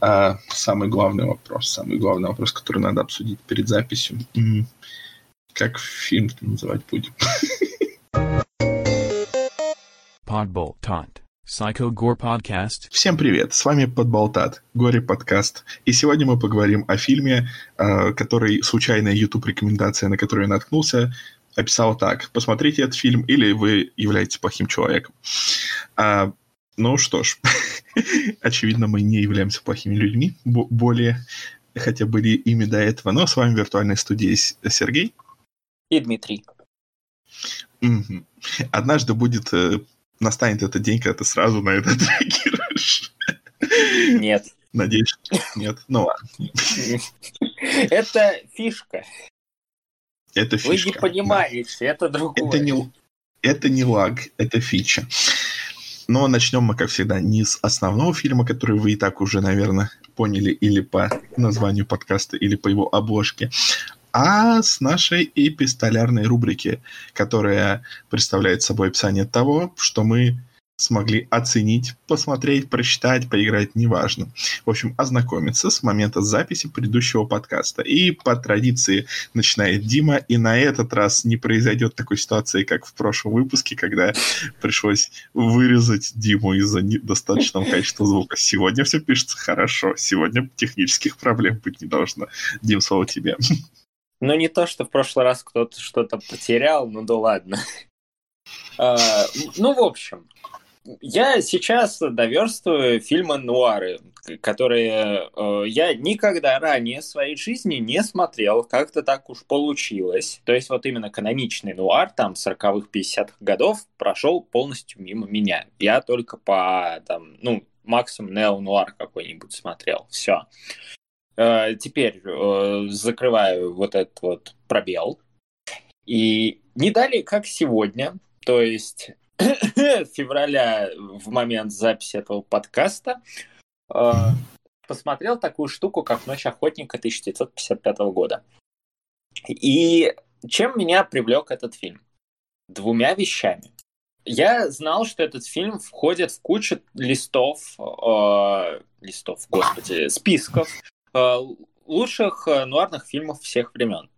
А самый главный вопрос, самый главный вопрос, который надо обсудить перед записью. Как фильм называть будем? Podbolt Psycho Gore Podcast. Всем привет, с вами Подболтат, Горе подкаст. И сегодня мы поговорим о фильме, э, который случайная YouTube рекомендация, на которую я наткнулся, описала так. Посмотрите этот фильм, или вы являетесь плохим человеком. А, ну что ж, очевидно, мы не являемся плохими людьми, более, хотя были ими до этого. Но с вами в виртуальной студии Сергей. И Дмитрий. Угу. Однажды будет э, настанет этот день, когда ты сразу на это отреагируешь. Нет. Надеюсь, нет. Ну ладно. Это фишка. Это фишка. Вы не понимаете, да. это другое. Это не, это не лаг, это фича. Но начнем мы, как всегда, не с основного фильма, который вы и так уже, наверное, поняли или по названию подкаста, или по его обложке, а с нашей эпистолярной рубрики, которая представляет собой описание того, что мы смогли оценить, посмотреть, прочитать, поиграть, неважно. В общем, ознакомиться с момента записи предыдущего подкаста. И по традиции начинает Дима, и на этот раз не произойдет такой ситуации, как в прошлом выпуске, когда пришлось вырезать Диму из-за недостаточного качества звука. Сегодня все пишется хорошо, сегодня технических проблем быть не должно. Дим, слово тебе. Ну, не то, что в прошлый раз кто-то что-то потерял, ну да ладно. А, ну, в общем, я сейчас доверстываю фильмы нуары, которые э, я никогда ранее в своей жизни не смотрел, как-то так уж получилось. То есть вот именно каноничный нуар, там, 40-х, 50-х годов, прошел полностью мимо меня. Я только по, там, ну, максимум нео-нуар какой-нибудь смотрел. Все. Э, теперь э, закрываю вот этот вот пробел. И не далее, как сегодня, то есть февраля в момент записи этого подкаста, э, посмотрел такую штуку, как «Ночь охотника» 1955 года. И чем меня привлек этот фильм? Двумя вещами. Я знал, что этот фильм входит в кучу листов, э, листов, господи, списков Э, лучших э, нуарных фильмов всех времен.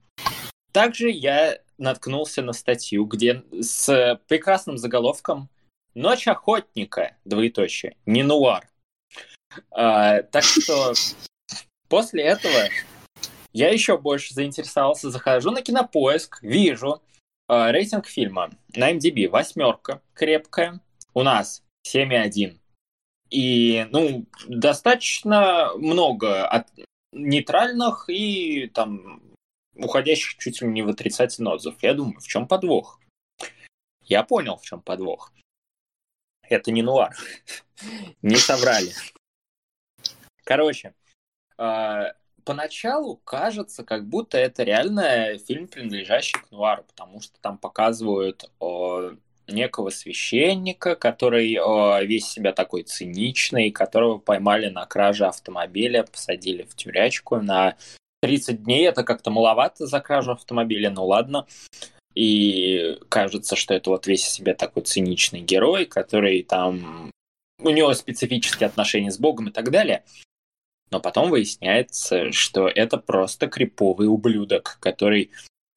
Также я наткнулся на статью, где с прекрасным заголовком «Ночь охотника», двоеточие, не нуар. А, так что после этого я еще больше заинтересовался, захожу на кинопоиск, вижу э, рейтинг фильма на MDB восьмерка, крепкая, у нас 7,1. И, ну, достаточно много от нейтральных и там уходящих чуть ли не в отрицательный отзыв. Я думаю, в чем подвох? Я понял, в чем подвох. Это не нуар. не соврали. Короче, э, поначалу кажется, как будто это реально фильм, принадлежащий к нуару, потому что там показывают некого священника, который э, весь себя такой циничный, которого поймали на краже автомобиля, посадили в тюрячку на 30 дней. Это как-то маловато за кражу автомобиля, ну ладно. И кажется, что это вот весь себя такой циничный герой, который там... У него специфические отношения с Богом и так далее. Но потом выясняется, что это просто криповый ублюдок, который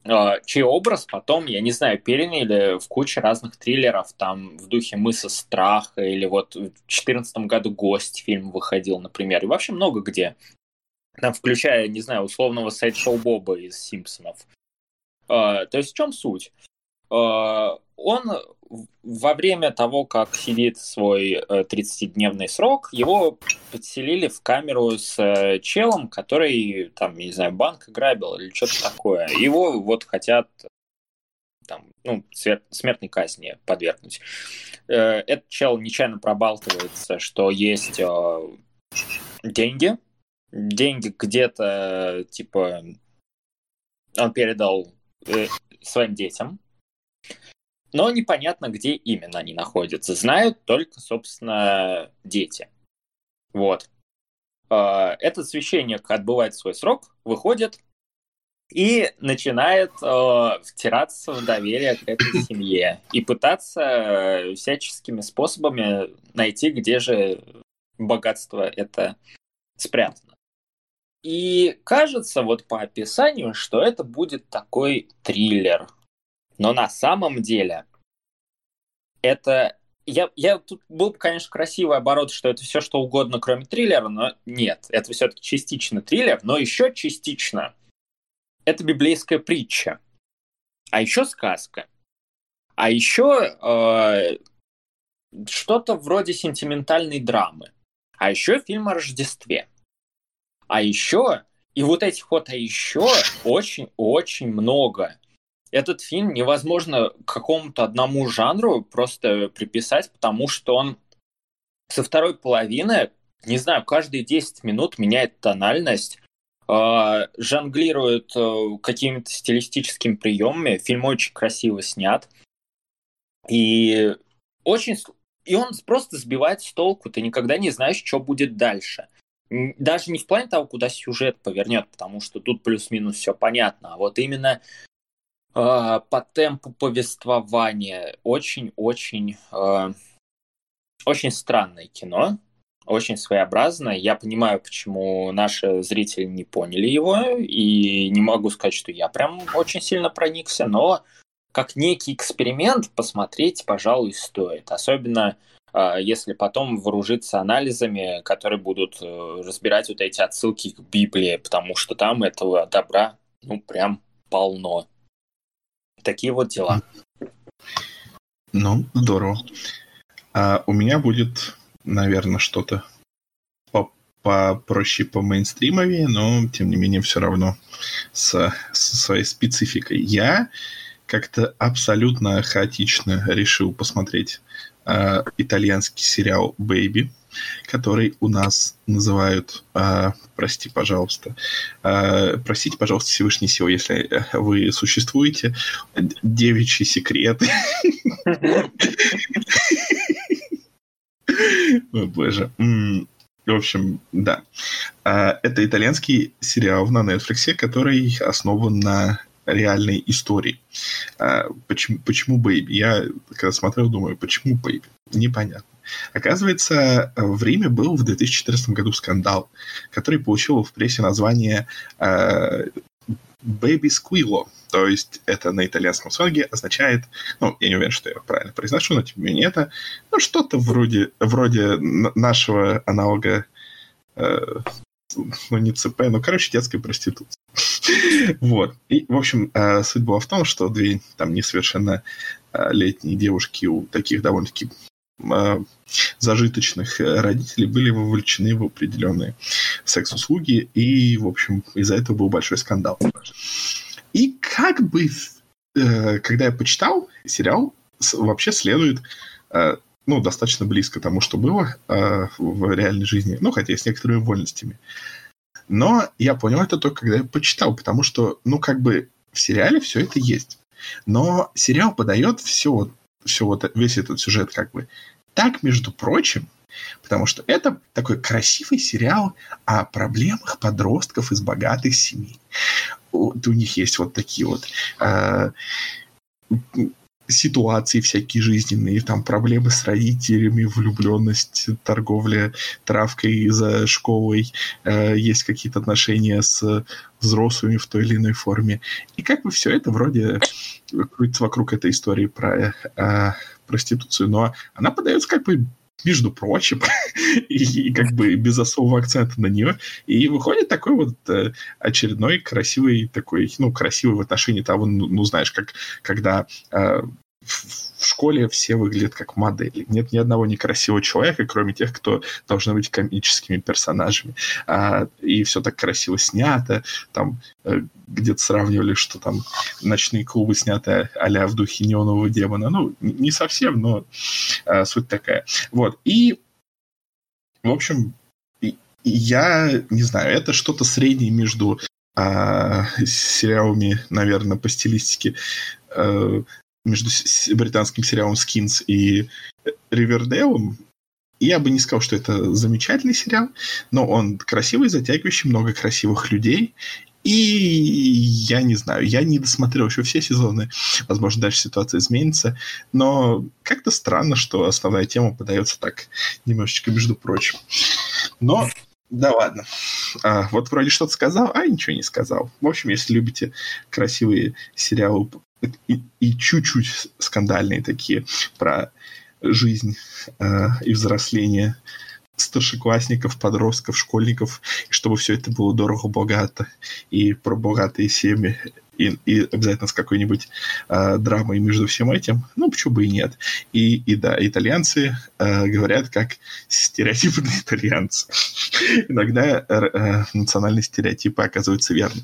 а, чей образ потом, я не знаю, переняли в куче разных триллеров, там, в духе «Мыса страха», или вот в 2014 году «Гость» фильм выходил, например, и вообще много где. Там, включая, не знаю, условного сайт-шоу Боба из «Симпсонов». Uh, то есть в чем суть? Uh, он во время того, как сидит свой 30-дневный э, срок, его подселили в камеру с э, челом, который, там, не знаю, банк грабил или что-то такое. Его вот хотят там, ну, смертной казни подвергнуть. Э, этот чел нечаянно пробалтывается, что есть деньги. Деньги где-то, типа, он передал своим детям, но непонятно, где именно они находятся. Знают только, собственно, дети. Вот. А, этот священник отбывает свой срок, выходит и начинает э, втираться в доверие к этой семье и пытаться э, всяческими способами найти, где же богатство это спрятано. И кажется, вот по описанию, что это будет такой триллер. Но на самом деле это... Я, я тут был, конечно, красивый оборот, что это все что угодно, кроме триллера, но нет, это все-таки частично триллер, но еще частично это библейская притча, а еще сказка, а еще э, что-то вроде сентиментальной драмы, а еще фильм о Рождестве. А еще, и вот этих вот а еще очень-очень много. Этот фильм невозможно какому-то одному жанру просто приписать, потому что он со второй половины, не знаю, каждые 10 минут меняет тональность, э, жонглирует э, какими-то стилистическими приемами. Фильм очень красиво снят. И очень... И он просто сбивает с толку. Ты никогда не знаешь, что будет дальше даже не в плане того, куда сюжет повернет, потому что тут плюс-минус все понятно, а вот именно э, по темпу повествования очень-очень э, очень странное кино, очень своеобразное. Я понимаю, почему наши зрители не поняли его, и не могу сказать, что я прям очень сильно проникся, но как некий эксперимент посмотреть, пожалуй, стоит. Особенно а, если потом вооружиться анализами, которые будут э, разбирать вот эти отсылки к Библии, потому что там этого добра, ну, прям полно. Такие вот дела. Ну, здорово. А у меня будет, наверное, что-то попроще, по мейнстримовее, но, тем не менее, все равно с, со своей спецификой. Я как-то абсолютно хаотично решил посмотреть э, итальянский сериал «Бэйби», который у нас называют, э, прости, пожалуйста, э, простите, пожалуйста, Всевышний Сил, если вы существуете, девичьи секреты. О, боже. В общем, да. Это итальянский сериал на Netflix, который основан на реальной истории. А, почему, почему Baby? Я когда смотрел, думаю, почему Baby? Непонятно. Оказывается, в Риме был в 2014 году скандал, который получил в прессе название э, Baby Squillo. То есть это на итальянском сленге означает, ну, я не уверен, что я правильно произношу, но тем не менее это ну, что-то вроде, вроде нашего аналога э, ну, не ЦП, ну, короче, детской проституции. Вот. И, в общем, э, суть была в том, что две там несовершеннолетние девушки у таких довольно-таки э, зажиточных родителей были вовлечены в определенные секс-услуги, и, в общем, из-за этого был большой скандал. И как бы, э, когда я почитал, сериал вообще следует ну, достаточно близко тому, что было в реальной жизни, ну, хотя и с некоторыми вольностями. Но я понял это только когда я почитал, потому что, ну, как бы в сериале все это есть. Но сериал подает все, все вот, весь этот сюжет как бы так, между прочим, потому что это такой красивый сериал о проблемах подростков из богатых семей. Вот у них есть вот такие вот э, ситуации всякие жизненные, там проблемы с родителями, влюбленность, торговля травкой за школой, э, есть какие-то отношения с взрослыми в той или иной форме. И как бы все это вроде крутится вокруг этой истории про э, проституцию, но она подается как бы между прочим, и, и как бы без особого акцента на нее. И выходит такой вот э, очередной красивый такой, ну, красивый в отношении того, ну, ну знаешь, как когда э, в школе все выглядят как модели. Нет ни одного некрасивого человека, кроме тех, кто должны быть комическими персонажами. А, и все так красиво снято. Там э, где-то сравнивали, что там ночные клубы сняты а в духе неонового демона. Ну, не совсем, но а, суть такая. Вот. И, в общем, я не знаю, это что-то среднее между а, сериалами, наверное, по стилистике э, между британским сериалом Skins и Ривердейлом. Я бы не сказал, что это замечательный сериал, но он красивый, затягивающий, много красивых людей. И я не знаю, я не досмотрел еще все сезоны. Возможно, дальше ситуация изменится. Но как-то странно, что основная тема подается так немножечко между прочим. Но Да ладно. А, вот вроде что-то сказал, а ничего не сказал. В общем, если любите красивые сериалы и, и чуть-чуть скандальные такие про жизнь э, и взросление старшеклассников, подростков, школьников, чтобы все это было дорого-богато, и про богатые семьи, и, и обязательно с какой-нибудь э, драмой между всем этим, ну, почему бы и нет. И, и да, итальянцы э, говорят как стереотипные итальянцы. Иногда э, национальные стереотипы оказываются верны.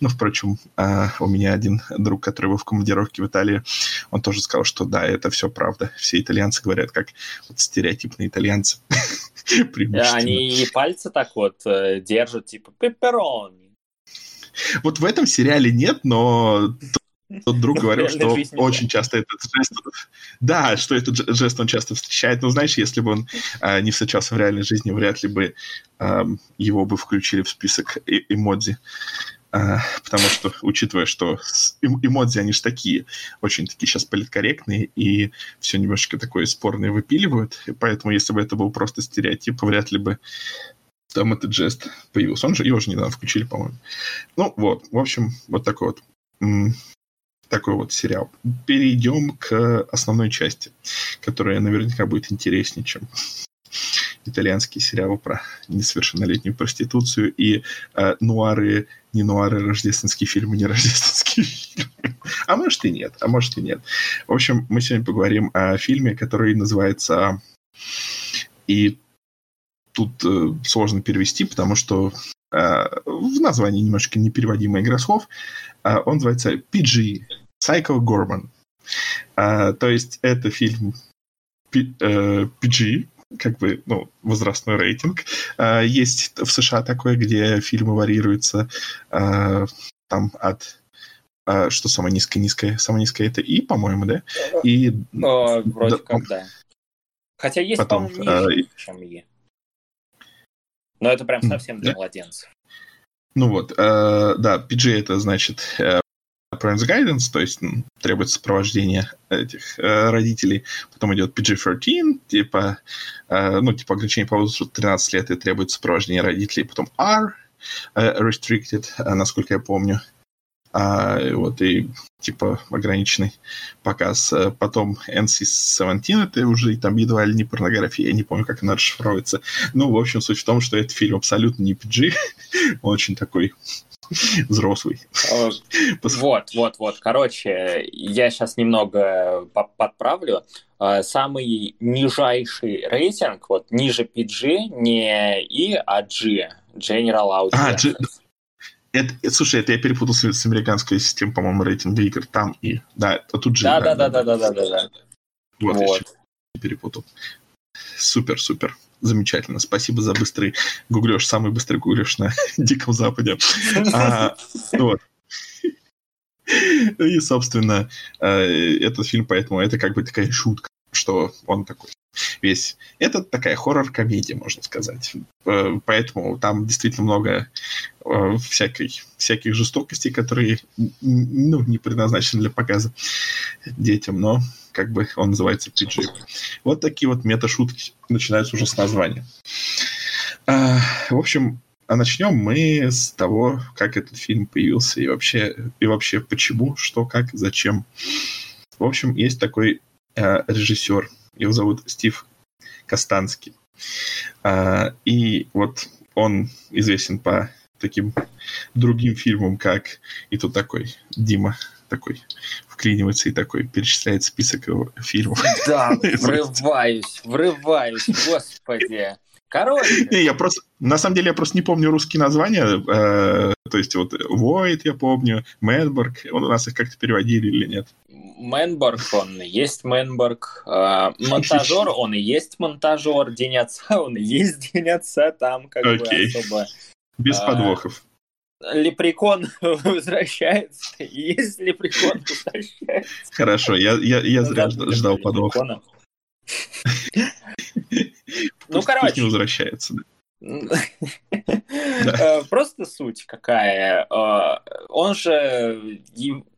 Но, впрочем, э, у меня один друг, который был в командировке в Италии, он тоже сказал, что да, это все правда. Все итальянцы говорят как вот, стереотипные итальянцы. Они и пальцы так вот э, держат, типа пепперони. Вот в этом сериале нет, но тот друг говорил, что очень часто этот жест... Да, что этот жест он часто встречает. Но знаешь, если бы он э, не встречался в реальной жизни, вряд ли бы э, его бы включили в список э эмодзи. Потому что, учитывая, что эм эмодзи, они же такие, очень такие сейчас политкорректные, и все немножечко такое спорное выпиливают. И поэтому, если бы это был просто стереотип, вряд ли бы там этот жест появился. Он же, его же недавно включили, по-моему. Ну, вот, в общем, вот такой вот такой вот сериал. Перейдем к основной части, которая наверняка будет интереснее, чем итальянский сериал про несовершеннолетнюю проституцию и э, нуары, не нуары, рождественские фильмы, не рождественские фильмы. А может и нет, а может и нет. В общем, мы сегодня поговорим о фильме, который называется и тут э, сложно перевести, потому что э, в названии немножко непереводимая игра слов. Э, он называется PG, Psycho Gorman. Э, то есть это фильм P, э, PG, как бы, ну, возрастной рейтинг. Э, есть в США такое, где фильмы варьируются э, там от э, что самое низкое, низкое, самое низкое это И, по-моему, да? И, О, вроде да, как, да. Хотя есть, потом, по-моему, ниже, э, чем И. Но это прям совсем для младенцев. Ну вот, э, да, PG это значит э, Parents Guidance, то есть ну, требуется сопровождение этих э, родителей. Потом идет PG-13, типа, э, ну, типа ограничение по возрасту 13 лет и требуется сопровождение родителей. Потом R, э, Restricted, э, насколько я помню а, вот и типа ограниченный показ. А потом NC-17, это уже там едва ли не порнография, я не помню, как она расшифровывается. Ну, в общем, суть в том, что этот фильм абсолютно не PG, он очень такой взрослый. Вот, вот, вот. Короче, я сейчас немного подправлю. А, самый нижайший рейтинг, вот ниже PG, не И, а G. General Audience. А, G... Это, слушай, это я перепутал с, с американской системой, по-моему, рейтинга игр. Там и... Да, а тут же... Да, да, да, да, да, да, да, да. Вот, вот. я перепутал. Супер, супер. Замечательно. Спасибо за быстрый гуглеж. Самый быстрый гуглеж на Диком Западе. А, вот. И, собственно, э, этот фильм, поэтому это как бы такая шутка, что он такой весь. Это такая хоррор-комедия, можно сказать. Э, поэтому там действительно много э, всякой, всяких жестокостей, которые ну, не предназначены для показа детям, но как бы он называется PG. Вот такие вот мета-шутки начинаются уже с названия. А, в общем, а начнем мы с того, как этот фильм появился и вообще, и вообще почему, что, как, зачем. В общем, есть такой э, режиссер его зовут Стив Костанский. А, и вот он известен по таким другим фильмам, как и тут такой Дима такой вклинивается и такой перечисляет список его фильмов. Да, врываюсь, врываюсь, господи. Короче. Не, я просто, на самом деле, я просто не помню русские названия. Э, то есть вот Void я помню, Мэнборг. У нас их как-то переводили или нет? Мэнборг, он и есть Мэнборг. Э, монтажер, он и есть монтажер. День отца, он и есть День отца. Там как Окей. бы особо... Без а, подвохов. Лепрекон возвращается. Есть лепрекон возвращается. Хорошо, я, я, я зря ждал подвоха. Ну, короче. не возвращается, э, Просто суть какая. Э, он же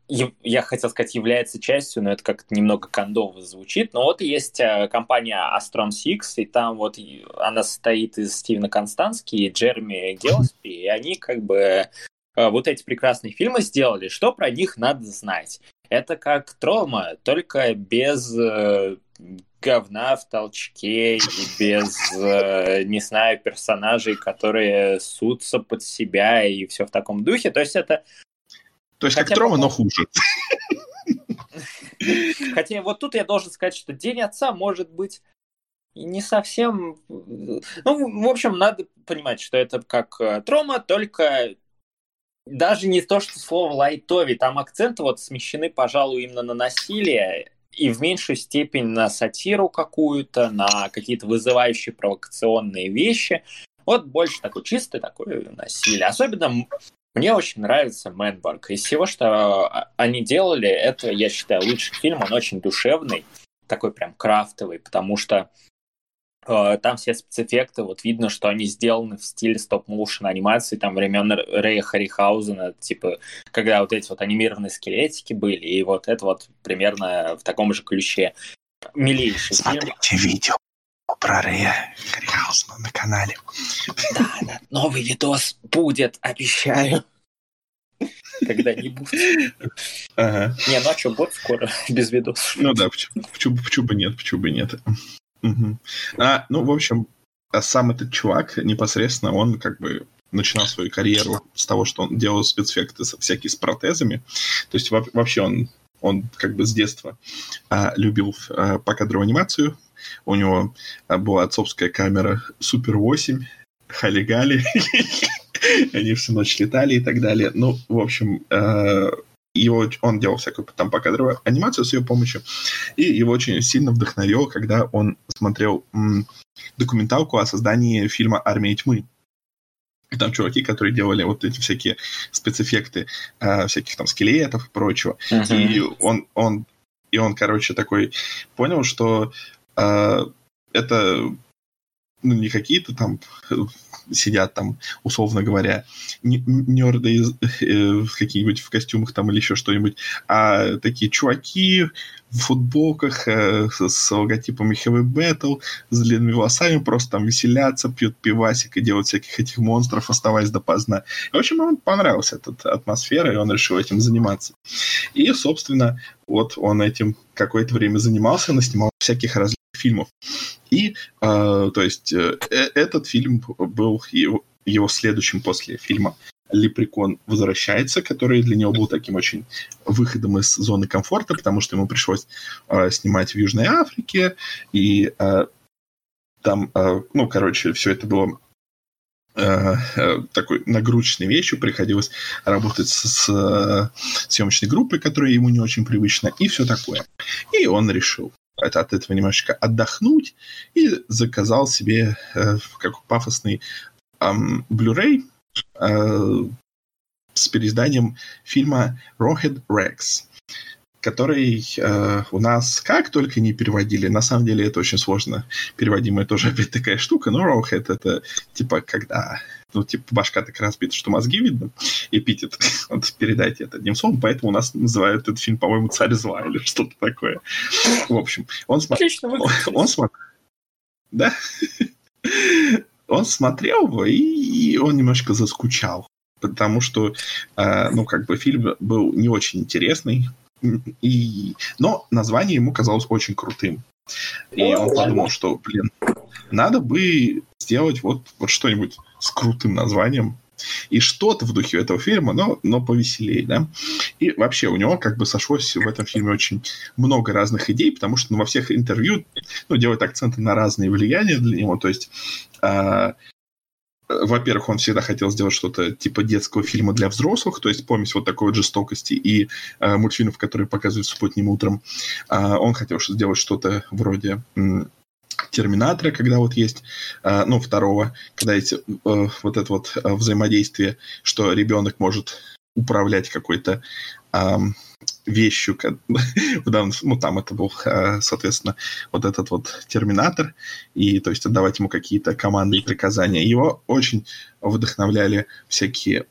я хотел сказать, является частью, но это как-то немного кондово звучит. Но вот есть э, компания Astron Six, и там вот она состоит из Стивена Констански и Джереми Гелспи, и они как бы э, вот эти прекрасные фильмы сделали. Что про них надо знать? Это как Трома, только без э, говна в толчке и без, не знаю, персонажей, которые сутся под себя и все в таком духе. То есть это то есть Хотя как Трома, но хуже. Хотя вот тут я должен сказать, что День Отца может быть не совсем... Ну, в общем, надо понимать, что это как э, Трома, только даже не то, что слово лайтови, там акценты вот смещены, пожалуй, именно на насилие и в меньшую степень на сатиру какую-то, на какие-то вызывающие провокационные вещи. Вот больше такой чистый такой насилие. Особенно мне очень нравится Мэнборг. Из всего, что а, они делали, это, я считаю, лучший фильм. Он очень душевный, такой прям крафтовый, потому что э, там все спецэффекты, вот видно, что они сделаны в стиле стоп-моушен анимации, там времен Рэя Харрихаузена, типа, когда вот эти вот анимированные скелетики были, и вот это вот примерно в таком же ключе. Милейший Смотрите фильм. видео про Рэя Харрихаузена на канале. Да, да, новый видос будет, обещаю. Когда-нибудь. Ага. Не, ну а что, год скоро, без видосов. Ну да, почему, почему, почему бы нет, почему бы нет. Угу. А, ну, в общем, а сам этот чувак непосредственно, он как бы начинал свою карьеру с того, что он делал спецэффекты всякие с протезами. То есть вообще он, он как бы с детства а, любил а, покадровую анимацию, у него а, была отцовская камера Супер 8, Хали-Гали. Они всю ночь летали и так далее. Ну, в общем, э, его, он делал всякую там покадровую анимацию с ее помощью, и его очень сильно вдохновил, когда он смотрел м, документалку о создании фильма «Армия тьмы». И там чуваки, которые делали вот эти всякие спецэффекты э, всяких там скелетов и прочего. Uh-huh. И он, он, и он, короче, такой понял, что это ну, не какие-то там сидят там, условно говоря, нерды из, э, какие-нибудь в костюмах там или еще что-нибудь, а такие чуваки в футболках э, с, с логотипами Heavy Battle, с длинными волосами, просто там веселятся, пьют пивасик и делают всяких этих монстров, оставаясь допоздна. И, в общем, ему понравилась эта атмосфера, и он решил этим заниматься. И, собственно, вот он этим какое-то время занимался, наснимал всяких различных фильмов. И, э, то есть, э, э, этот фильм был его, его следующим после фильма Лепрекон возвращается, который для него был таким очень выходом из зоны комфорта, потому что ему пришлось э, снимать в Южной Африке, и э, там, э, ну, короче, все это было э, такой нагрузочной вещью, приходилось работать с, с э, съемочной группой, которая ему не очень привычна, и все такое. И он решил, от этого немножечко отдохнуть и заказал себе э, как пафосный эм, Blu-ray э, с переизданием фильма Rocket Rex который э, у нас как только не переводили. На самом деле это очень сложно переводимая тоже опять такая штука, но Rocket это типа когда ну, типа, башка так разбита, что мозги видно, эпитет, вот передайте это одним словом, поэтому у нас называют этот фильм, по-моему, «Царь зла» или что-то такое. В общем, он смотрел... Он смотрел... Да? он смотрел его, и он немножко заскучал, потому что, э, ну, как бы фильм был не очень интересный, и... но название ему казалось очень крутым. И он подумал, что, блин, надо бы сделать вот, вот что-нибудь с крутым названием. И что-то в духе этого фильма, но, но повеселее, да. И вообще у него как бы сошлось в этом фильме очень много разных идей, потому что ну, во всех интервью ну, делает акценты на разные влияния для него. То есть э, во-первых, он всегда хотел сделать что-то типа детского фильма для взрослых, то есть помесь вот такой вот жестокости и э, мультфильмов, которые показывают субботним утром. Э, он хотел сделать что-то вроде Терминатора, когда вот есть, э, ну, второго, когда есть э, вот это вот э, взаимодействие, что ребенок может управлять какой-то вещью, в данном, ну, там это был, э, соответственно, вот этот вот терминатор, и, то есть, отдавать ему какие-то команды и приказания. Его очень вдохновляли всякие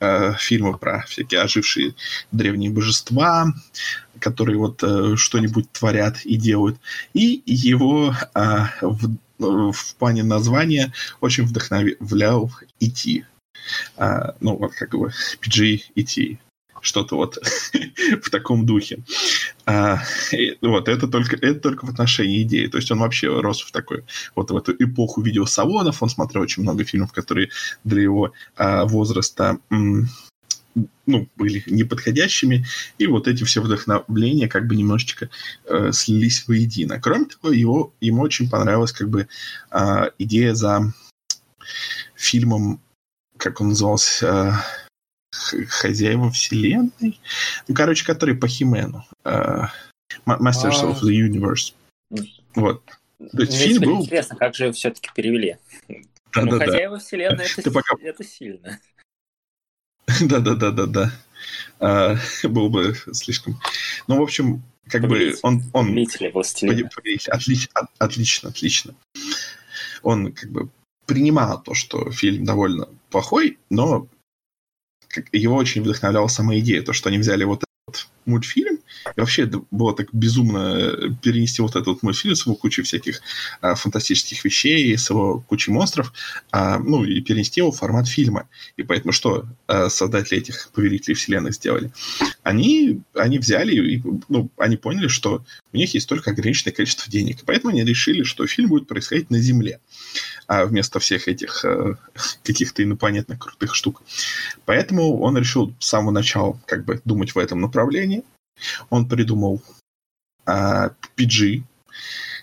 э, фильмы про всякие ожившие древние божества, которые вот э, что-нибудь творят и делают. И его э, в, в плане названия очень вдохновлял идти. E э, ну, вот как бы PG идти что-то вот в таком духе. А, и, вот, это только, это только в отношении идеи. То есть он вообще рос в такой, вот в эту эпоху видеосалонов, он смотрел очень много фильмов, которые для его а, возраста м, ну, были неподходящими, и вот эти все вдохновления как бы немножечко э, слились воедино. Кроме того, его, ему очень понравилась как бы э, идея за фильмом, как он назывался, э, «Хозяева вселенной», ну, короче, который по Химену, э, Masters of the Universe. Вот. То есть фильм был... интересно, как же все-таки перевели. Да, ну, да, «Хозяева да. вселенной» это, пока... это сильно. Да-да-да-да-да. А, было бы слишком... Ну, в общем, как бы он... он... Отлично, отлично, отлично. Он как бы принимал то, что фильм довольно плохой, но его очень вдохновляла сама идея, то, что они взяли вот этот мультфильм и вообще было так безумно э, перенести вот этот мультфильм с его кучей всяких а, фантастических вещей, с его кучей монстров, а, ну, и перенести его в формат фильма. И поэтому что а, создатели этих повелителей вселенных сделали? Они, они взяли, и, ну, они поняли, что у них есть только ограниченное количество денег. И поэтому они решили, что фильм будет происходить на Земле а вместо всех этих э, каких-то инопланетных крутых штук. Поэтому он решил с самого начала как бы думать в этом направлении. Он придумал а, PG,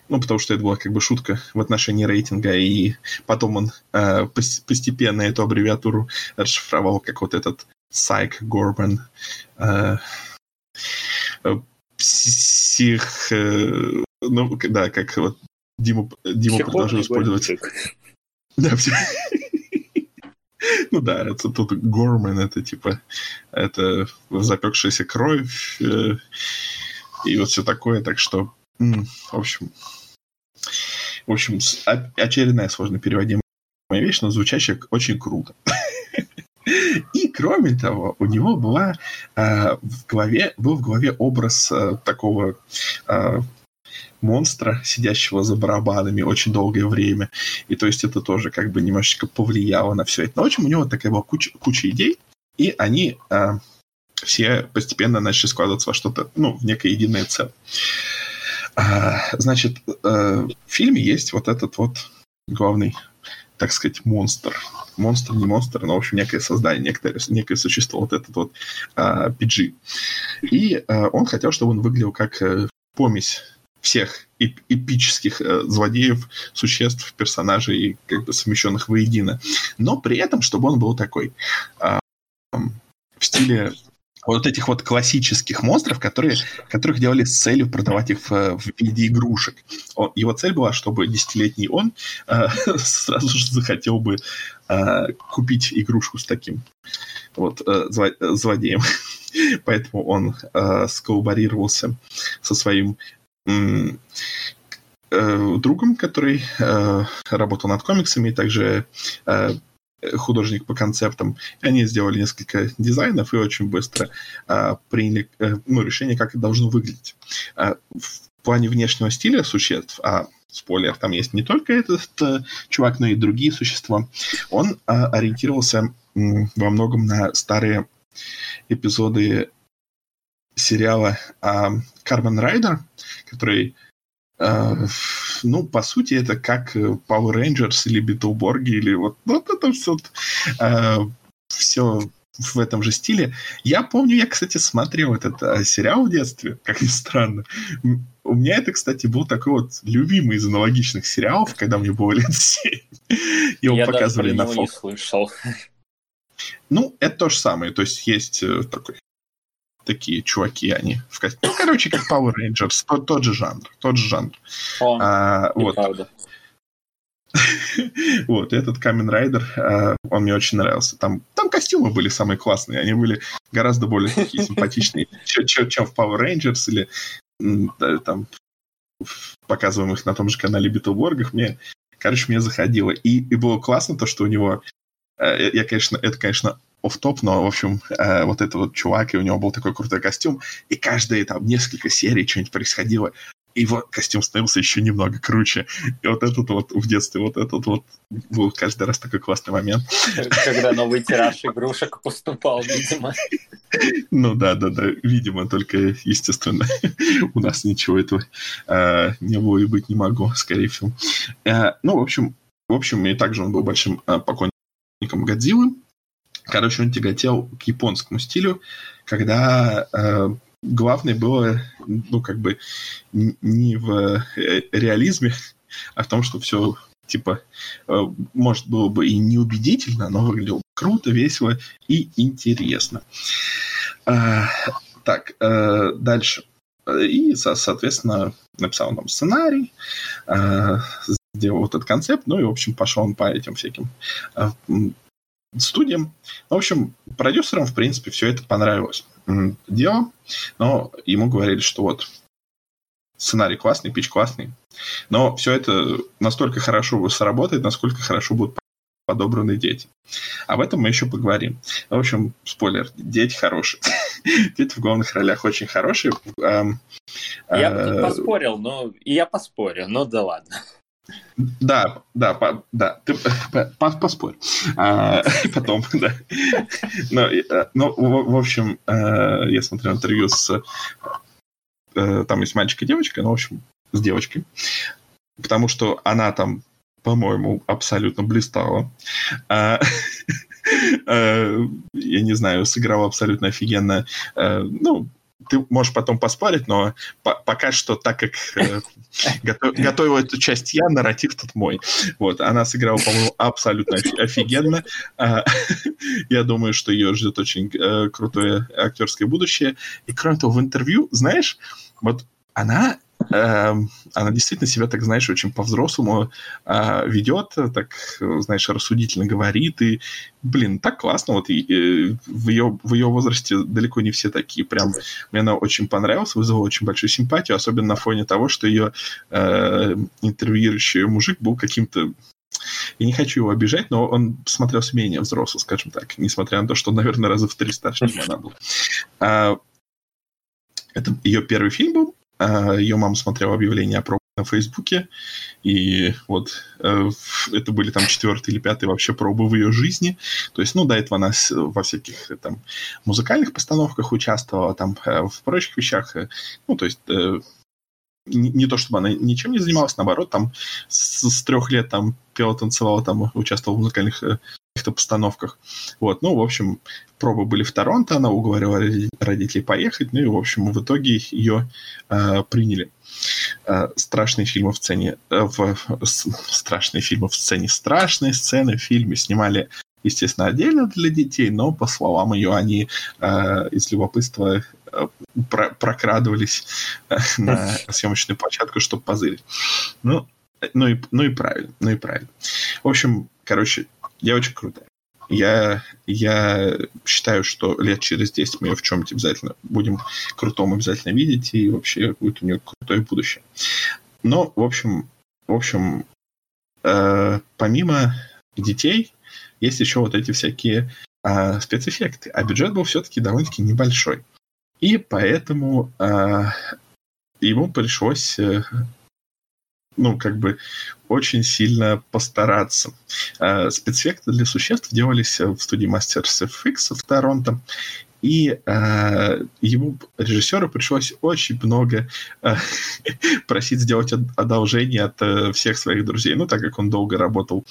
ну, потому что это была как бы шутка в отношении рейтинга, и потом он э, постепенно эту аббревиатуру расшифровал как вот этот Psych Gorman. Э, э, псих... Э, ну, да, как вот Дима, Дима предложил использовать... Да, все... Ну да, это тут Гормен, это типа, это запекшаяся кровь э, и вот все такое, так что, в общем, в общем, очередная сложно переводимая вещь, но звучащая очень круто. И кроме того, у него была э, в голове, был в голове образ э, такого э, монстра, сидящего за барабанами очень долгое время. И то есть это тоже как бы немножечко повлияло на все это. Но в общем, у него такая была куча, куча идей, и они э, все постепенно начали складываться во что-то, ну, в некое единое целое. А, значит, э, в фильме есть вот этот вот главный, так сказать, монстр. Монстр, не монстр, но, в общем, некое создание, некое, некое существо, вот этот вот э, PG. И э, он хотел, чтобы он выглядел как э, помесь всех эп- эпических э, злодеев, существ, персонажей, как бы совмещенных воедино. Но при этом, чтобы он был такой э, в стиле вот этих вот классических монстров, которые, которых делали с целью продавать их в, в виде игрушек. Он, его цель была, чтобы десятилетний он э, сразу же захотел бы э, купить игрушку с таким вот э, злодеем. Поэтому он э, сколлаборировался со своим Э, другом, который э, работал над комиксами, и также э, художник по концептам. Они сделали несколько дизайнов и очень быстро э, приняли э, ну, решение, как это должно выглядеть. Э, в плане внешнего стиля существ, а спойлер, там есть не только этот э, чувак, но и другие существа, он э, ориентировался э, во многом на старые эпизоды сериала э, Кармен Райдер, который, э, ну, по сути, это как Power Rangers или Битлборги, или вот, вот это все, э, все в этом же стиле. Я помню, я, кстати, смотрел этот э, сериал в детстве, как ни странно. У меня это, кстати, был такой вот любимый из аналогичных сериалов, когда мне было лет 7. Его я показывали на Fox. не слышал. Ну, это то же самое. То есть есть э, такой такие чуваки, они в костюме. Ну, короче, как Power Rangers, тот, тот же жанр, тот же жанр. О, а, вот. Правда. Вот, этот Камен Райдер, он мне очень нравился. Там, там костюмы были самые классные, они были гораздо более такие симпатичные, чем в Power Rangers или там показываемых на том же канале Битлборгах. Мне, короче, мне заходило. И, и было классно то, что у него... Э, я, конечно, это, конечно, оф топ но, в общем, э, вот этот вот чувак, и у него был такой крутой костюм, и каждые там несколько серий что-нибудь происходило, его костюм становился еще немного круче. И вот этот вот в детстве, вот этот вот был каждый раз такой классный момент. Когда новый тираж игрушек поступал, видимо. Ну да, да, да, видимо, только, естественно, у нас ничего этого э, не было и быть не могло, скорее всего. Э, ну, в общем, в общем, и также он был большим э, поклонником Годзиллы. Короче, он тяготел к японскому стилю, когда э, главное было, ну, как бы, не в э, реализме, а в том, что все, типа, э, может, было бы и неубедительно, но выглядело круто, весело и интересно. А, так, э, дальше. И, соответственно, написал нам сценарий, сделал вот этот концепт, ну и, в общем, пошел он по этим всяким студиям. В общем, продюсерам, в принципе, все это понравилось. Дело, но ему говорили, что вот сценарий классный, пич классный, но все это настолько хорошо сработает, насколько хорошо будут подобраны дети. Об этом мы еще поговорим. В общем, спойлер, дети хорошие. дети в главных ролях очень хорошие. Я бы поспорил, но я поспорю, но да ладно. Да, да, по, да, ты по, поспорь. А, потом, да. Но, э, в, в общем, э, я смотрел интервью с... Э, там есть мальчик и девочка, ну, в общем, с девочкой. Потому что она там, по-моему, абсолютно блистала. А, я не знаю, сыграла абсолютно офигенно. Ну, ты можешь потом поспорить, но по пока что, так как э, готов эту часть я, нарратив тут мой. Вот, она сыграла, по-моему, абсолютно офигенно. Э, я думаю, что ее ждет очень э, крутое актерское будущее. И кроме того, в интервью, знаешь, вот она она действительно себя, так знаешь, очень по-взрослому э, ведет, так, знаешь, рассудительно говорит, и, блин, так классно, вот и, и в, ее, в ее возрасте далеко не все такие, прям, мне она очень понравилась, вызвала очень большую симпатию, особенно на фоне того, что ее э, интервьюирующий мужик был каким-то я не хочу его обижать, но он смотрелся менее взрослый, скажем так, несмотря на то, что он, наверное, раза в три старше, чем она была. А, это ее первый фильм был, Ее мама смотрела объявление о пробе на Фейсбуке, и вот э, это были там четвертые или пятые вообще пробы в ее жизни. То есть, ну, до этого она во всяких э, там музыкальных постановках участвовала, там э, в прочих вещах. Ну, то есть не, не то чтобы она ничем не занималась, наоборот, там с, с трех лет там пела, танцевала, там участвовала в музыкальных каких-то постановках. Вот, ну, в общем, пробы были в Торонто, она уговорила родителей поехать, ну и, в общем, в итоге ее э, приняли. Э, страшные фильмы в сцене, э, в, с, страшные фильмы в сцене, страшные сцены в фильме снимали естественно, отдельно для детей, но, по словам ее, они э, из любопытства э, про прокрадывались э, на съемочную площадку, чтобы позырить. Ну, ну и, ну и правильно, ну и правильно. В общем, короче, я очень крутая. Я, я считаю, что лет через 10 мы ее в чем-нибудь обязательно будем крутом обязательно видеть, и вообще будет у нее крутое будущее. Но, в общем, в общем, э, помимо детей, есть еще вот эти всякие э, спецэффекты. А бюджет был все-таки довольно-таки небольшой. И поэтому э, ему пришлось э, ну, как бы очень сильно постараться. Э, спецэффекты для существ делались в студии Masters FX в Торонто, и э, ему, режиссеру, пришлось очень много э, просить сделать одолжение от э, всех своих друзей. Ну, так как он долго работал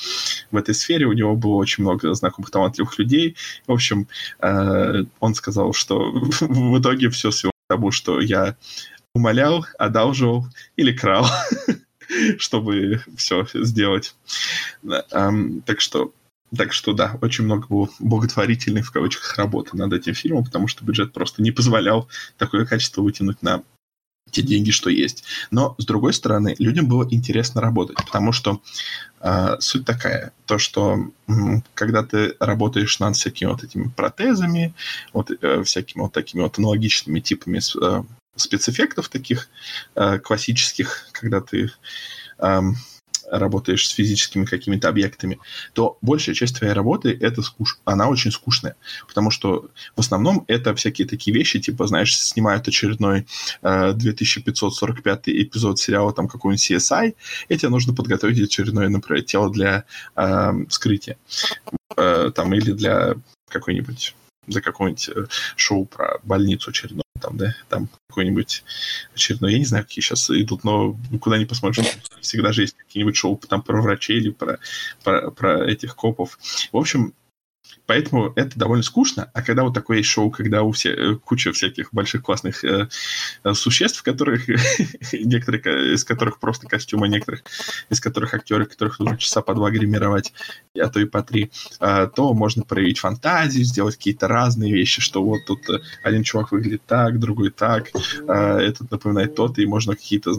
в этой сфере, у него было очень много знакомых талантливых людей. В общем, э, он сказал, что в итоге все свело к тому, что я умолял, одалживал или крал. чтобы все сделать. Так что так что да, очень много было благотворительной в кавычках работы над этим фильмом, потому что бюджет просто не позволял такое качество вытянуть на те деньги, что есть. Но, с другой стороны, людям было интересно работать, потому что э, суть такая, то, что э, когда ты работаешь над всякими вот этими протезами, вот э, всякими вот такими вот аналогичными типами э, спецэффектов таких э, классических, когда ты э, работаешь с физическими какими-то объектами, то большая часть твоей работы это скуш... она очень скучная, потому что в основном это всякие такие вещи, типа, знаешь, снимают очередной э, 2545 эпизод сериала там какой-нибудь CSI, и тебе нужно подготовить очередное, например, тело для э, вскрытия, э, там или для какой-нибудь за какое-нибудь э, шоу про больницу очередное, там, да, там какой-нибудь очередной, я не знаю, какие сейчас идут, но куда ни посмотришь, всегда же есть какие-нибудь шоу там про врачей или про, про, про этих копов. В общем, Поэтому это довольно скучно. А когда вот такое есть шоу, когда у всех э, куча всяких больших классных э, э существ, которых некоторые из которых просто костюмы, некоторых из которых актеры, которых нужно часа по два гримировать, а то и по три, э, то можно проявить фантазию, сделать какие-то разные вещи, что вот тут э, один чувак выглядит так, другой так, э, этот напоминает тот, и можно какие-то,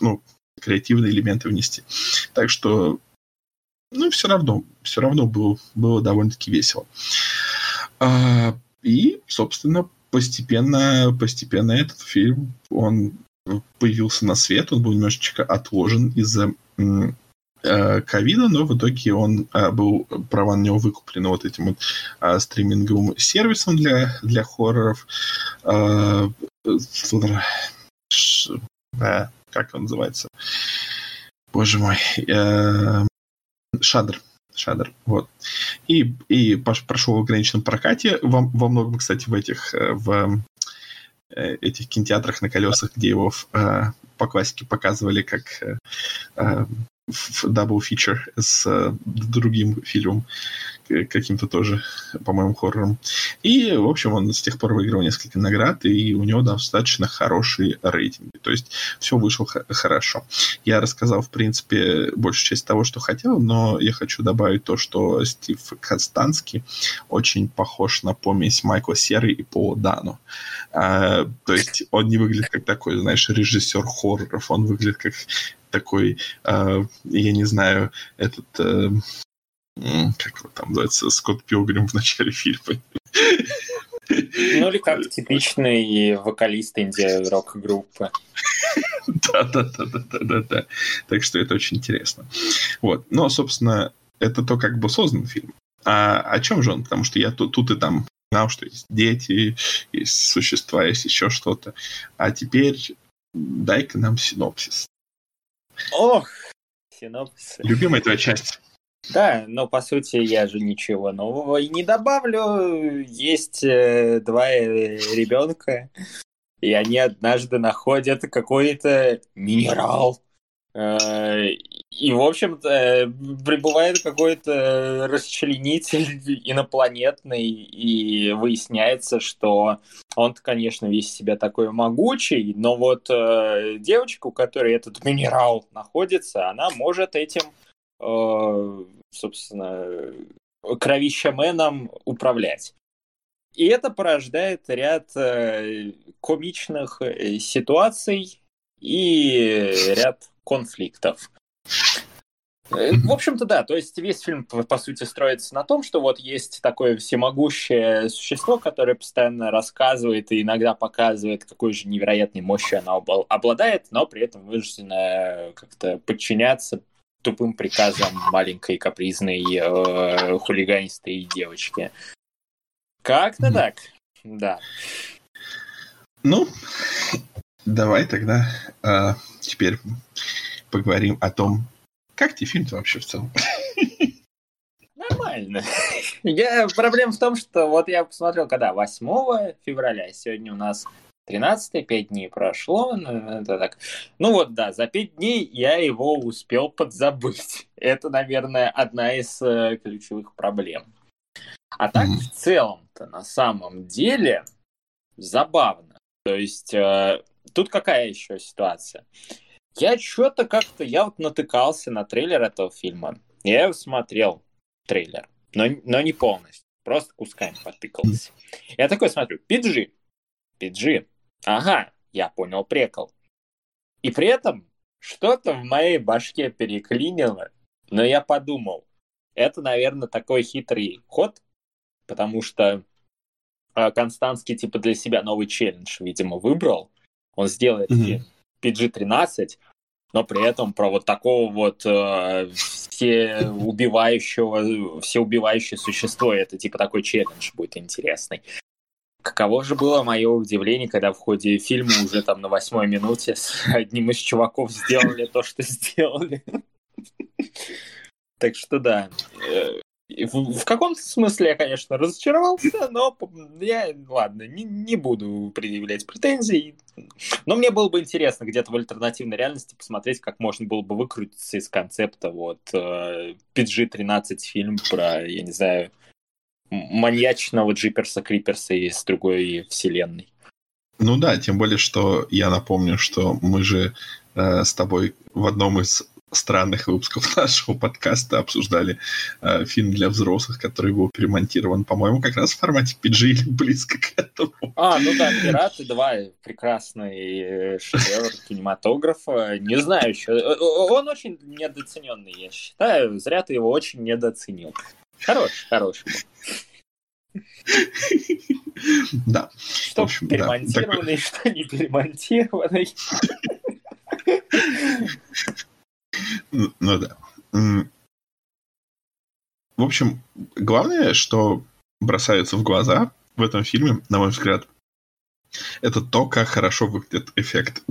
ну, креативные элементы внести. Так что ну, все равно, все равно было, было довольно-таки весело. А, и, собственно, постепенно, постепенно этот фильм, он появился на свет, он был немножечко отложен из-за э, ковида, но в итоге он а, был, права на него выкуплены вот этим вот а, стриминговым сервисом для, для хорроров. А, как он называется? Боже мой. Шадр. Шадр, вот. И, и прошел в ограниченном прокате во, во многом, кстати, в этих, э, в э, этих кинотеатрах на колесах, где его э, по классике показывали как в double feature с другим фильмом каким-то тоже, по-моему, хоррором. И, в общем, он с тех пор выиграл несколько наград, и у него достаточно хорошие рейтинги. То есть все вышло хорошо. Я рассказал, в принципе, большую часть того, что хотел, но я хочу добавить то, что Стив Костанский очень похож на помесь Майкла Серы и Пола Дану. А, то есть он не выглядит как такой, знаешь, режиссер хорроров, он выглядит как такой, э, я не знаю, этот э, как его там называется, Скотт Пилгрим в начале фильма. Ну или как типичный вокалист инди-рок группы. Да, да, да, да, да, да, да. Так что это очень интересно. Вот. Но, собственно, это то, как был создан фильм. А о чем же он? Потому что я тут, тут и там знал, что есть дети, есть существа, есть еще что-то. А теперь дай-ка нам синопсис. Ох, синопсис. Любимая твоя часть. Да, но по сути я же ничего нового и не добавлю. Есть э, два э, ребенка, и они однажды находят какой-то минерал. Э, и, в общем-то, прибывает какой-то расчленитель инопланетный, и выясняется, что он конечно, весь себя такой могучий, но вот э, девочка, у которой этот минерал находится, она может этим Э, собственно, кровищаменом управлять. И это порождает ряд э, комичных э, ситуаций и ряд конфликтов. В общем-то, да, то есть весь фильм, по сути, строится на том, что вот есть такое всемогущее существо, которое постоянно рассказывает и иногда показывает, какой же невероятной мощью оно обладает, но при этом вынуждено как-то подчиняться тупым приказом маленькой капризной э, хулиганистой девочки. Как-то так, да. Ну, давай тогда э, теперь поговорим о том, как тебе фильм вообще в целом. Нормально. Я, проблема в том, что вот я посмотрел, когда 8 февраля, сегодня у нас 13 5 дней прошло, ну, это так. Ну вот, да, за 5 дней я его успел подзабыть. Это, наверное, одна из э, ключевых проблем. А так, в целом-то, на самом деле, забавно. То есть, э, тут какая еще ситуация? Я что-то как-то, я вот натыкался на трейлер этого фильма. Я его смотрел, трейлер, но, но не полностью. Просто кусками потыкался. Я такой смотрю, PG, PG, Ага, я понял прикол. И при этом что-то в моей башке переклинило, но я подумал, это, наверное, такой хитрый ход, потому что э, Констанский типа для себя новый челлендж, видимо, выбрал. Он сделает Мгм. PG-13, но при этом про вот такого вот э, все убивающего, все убивающее существо, это типа такой челлендж будет интересный. Каково же было мое удивление, когда в ходе фильма уже там на восьмой минуте с одним из чуваков сделали то, что сделали. Так что да. Э, В, в каком-то смысле я, конечно, разочаровался, но я, ладно, не, не буду предъявлять претензий. Но мне было бы интересно где-то в альтернативной реальности посмотреть, как можно было бы выкрутиться из концепта вот э, PG-13 фильм про, я не знаю, маньячного Джиперса Криперса из другой вселенной. Ну да, тем более, что я напомню, что мы же э, с тобой в одном из странных выпусков нашего подкаста обсуждали э, фильм для взрослых, который был перемонтирован, по-моему, как раз в формате PG или близко к этому. А, ну да, «Пираты 2» — прекрасный э, шедевр кинематографа. Не знаю еще. Э, э, Он очень недооцененный, я считаю. Зря ты его очень недооценил. Хороший, хороший. Да, Что В общем, да, перемонтированный, что не перемонтированный. ну ну да. В общем, главное, что бросается в глаза в этом фильме, на мой взгляд, это то, как хорошо выглядит эффект.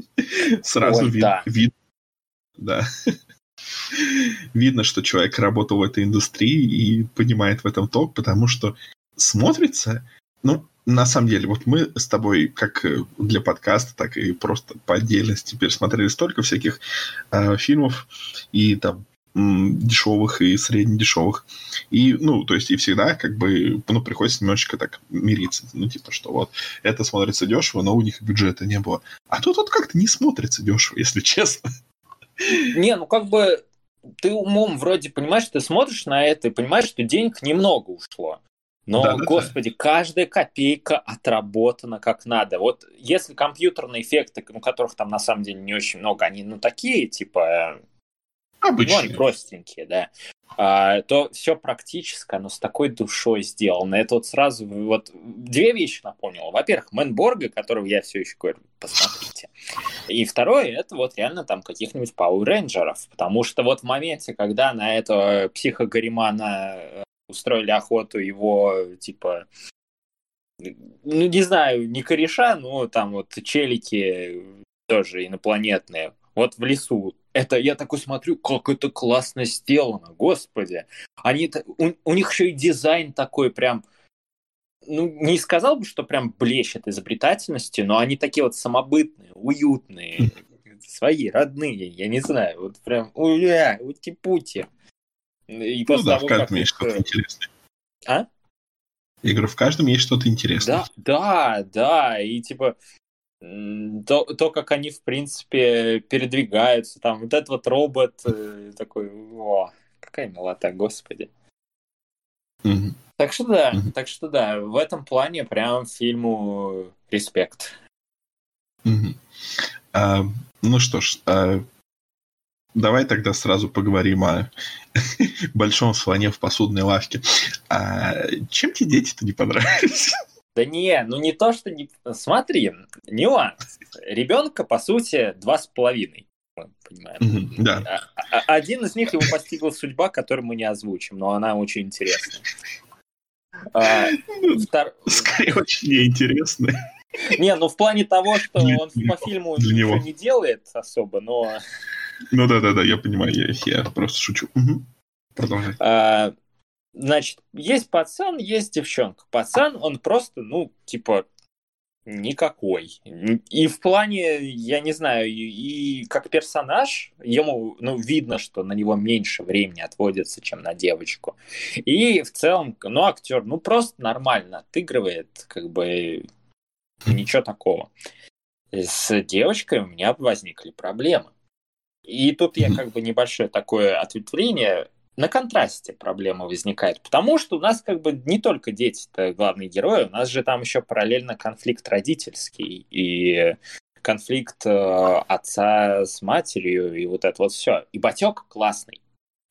Сразу вид- да. Видно, что человек работал в этой индустрии и понимает в этом толк, потому что смотрится, ну, на самом деле, вот мы с тобой, как э, для подкаста, так и просто по отдельности пересмотрели столько всяких э, фильмов и там дешевых и среднедешевых. И, ну, то есть и всегда как бы, ну, приходится немножечко так мириться. Ну, типа, что вот это смотрится дешево, но у них бюджета не было. А тут вот как-то не смотрится дешево, если честно. Не, ну как бы ты умом вроде понимаешь, ты смотришь на это и понимаешь, что денег немного ушло. Но, Да-да-да. господи, каждая копейка отработана как надо. Вот если компьютерные эффекты, ну, которых там на самом деле не очень много, они, ну, такие, типа, э, ну, они простенькие, да, а, то все практически, оно с такой душой сделано. Это вот сразу вот две вещи напомнило. Во-первых, Мэнборга, которого я все еще говорю, посмотрите. И второе, это вот реально там каких-нибудь Power Рейнджеров. Потому что вот в моменте, когда на этого психогаримана э, устроили охоту его, типа, ну, не знаю, не кореша, но там вот челики тоже инопланетные. Вот в лесу. Это я такой смотрю, как это классно сделано, господи. Они, у, у них еще и дизайн такой прям, ну, не сказал бы, что прям блещет изобретательностью, но они такие вот самобытные, уютные, свои, родные, я не знаю, вот прям, уя, ути-пути. И Ну да, того, в каждом есть что-то э, интересное. А? Я говорю, в каждом есть что-то интересное. Да, да, да, и типа то, то, как они, в принципе, передвигаются, там, вот этот вот робот э, такой, о, какая милота, господи. Мгм. Так что да, Мгм. так что да, в этом плане прям фильму респект. Мгм. А, ну что ж, а, давай тогда сразу поговорим о большом слоне в посудной лавке. А, чем тебе дети-то не понравились? Да не, ну не то, что не... Смотри, нюанс. Ребенка, по сути, два с половиной, мы понимаем. Да. А- а- Один из них его постигла судьба, которую мы не озвучим, но она очень интересная. А, втор- Скорее, очень неинтересно. Не, ну в плане того, что Для он по фильму Для ничего него. не делает особо, но Ну да-да-да, я понимаю, я, я просто шучу. Мгм. Продолжай. а, значит, есть пацан, есть девчонка. Пацан, он просто, ну, типа, никакой. И в плане, я не знаю, и, и как персонаж, ему, ну, видно, что на него меньше времени отводится, чем на девочку. И в целом, ну, актер, ну, просто нормально отыгрывает, как бы, ничего такого. С девочкой у меня возникли проблемы. И тут я как бы небольшое такое ответвление на контрасте проблема возникает, потому что у нас как бы не только дети это главные герои, у нас же там еще параллельно конфликт родительский, и конфликт э, отца с матерью и вот это вот все. И Батек классный.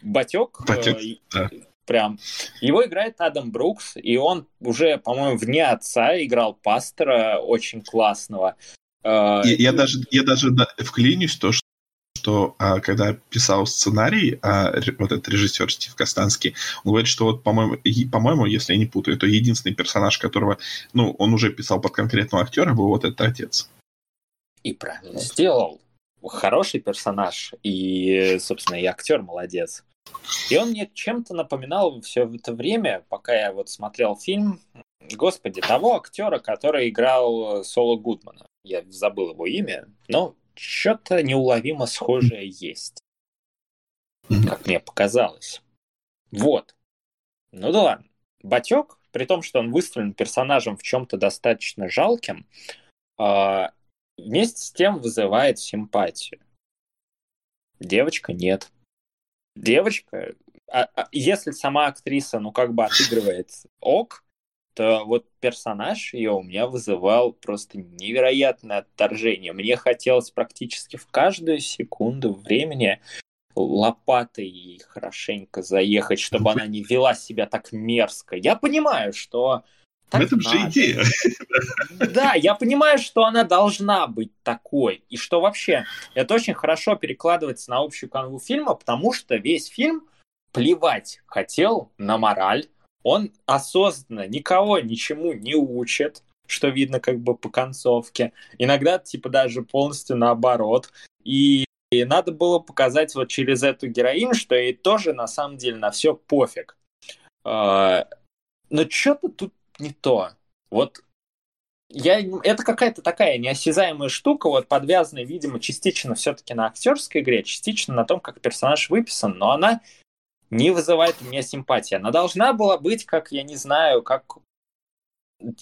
Батек, Батек, э, да. прям. Его играет Адам Брукс, и он уже, по-моему, вне отца играл пастора очень классного. Э, Я, я даже, я даже да, вклинюсь то, что, что а, когда писал сценарий, а, вот этот режиссер Стив Костанский, он говорит, что вот, по-моему, по-моему, если я не путаю, то единственный персонаж, которого, ну, он уже писал под конкретного актера, был вот этот отец. И правильно сделал. Хороший персонаж. И, собственно, и актер молодец. И он мне чем-то напоминал все это время, пока я вот смотрел фильм, господи, того актера, который играл Соло Гудмана. Я забыл его имя, но что-то неуловимо схожее есть, как мне показалось. Вот. Ну да ладно. Батек, при том, что он выставлен персонажем в чем-то достаточно жалким, а, вместе с тем вызывает симпатию. Девочка нет. Девочка, а- а если сама актриса, ну, как бы отыгрывает ок, вот персонаж ее у меня вызывал просто невероятное отторжение. Мне хотелось практически в каждую секунду времени лопатой ей хорошенько заехать, чтобы она не вела себя так мерзко. Я понимаю, что В так этом же идея. Да, я понимаю, что она должна быть такой. И что вообще это очень хорошо перекладывается на общую канву фильма, потому что весь фильм плевать хотел на мораль. Он осознанно никого ничему не учит, что видно как бы по концовке. Иногда типа даже полностью наоборот. И и надо было показать вот через эту героиню, что ей тоже на самом деле на все пофиг. А, Но что-то тут не то. Вот я, это какая-то такая неосязаемая штука, вот подвязанная, видимо, частично все-таки на актерской игре, частично на том, как персонаж выписан, но она не вызывает у меня симпатии. Она должна была быть, как, я не знаю, как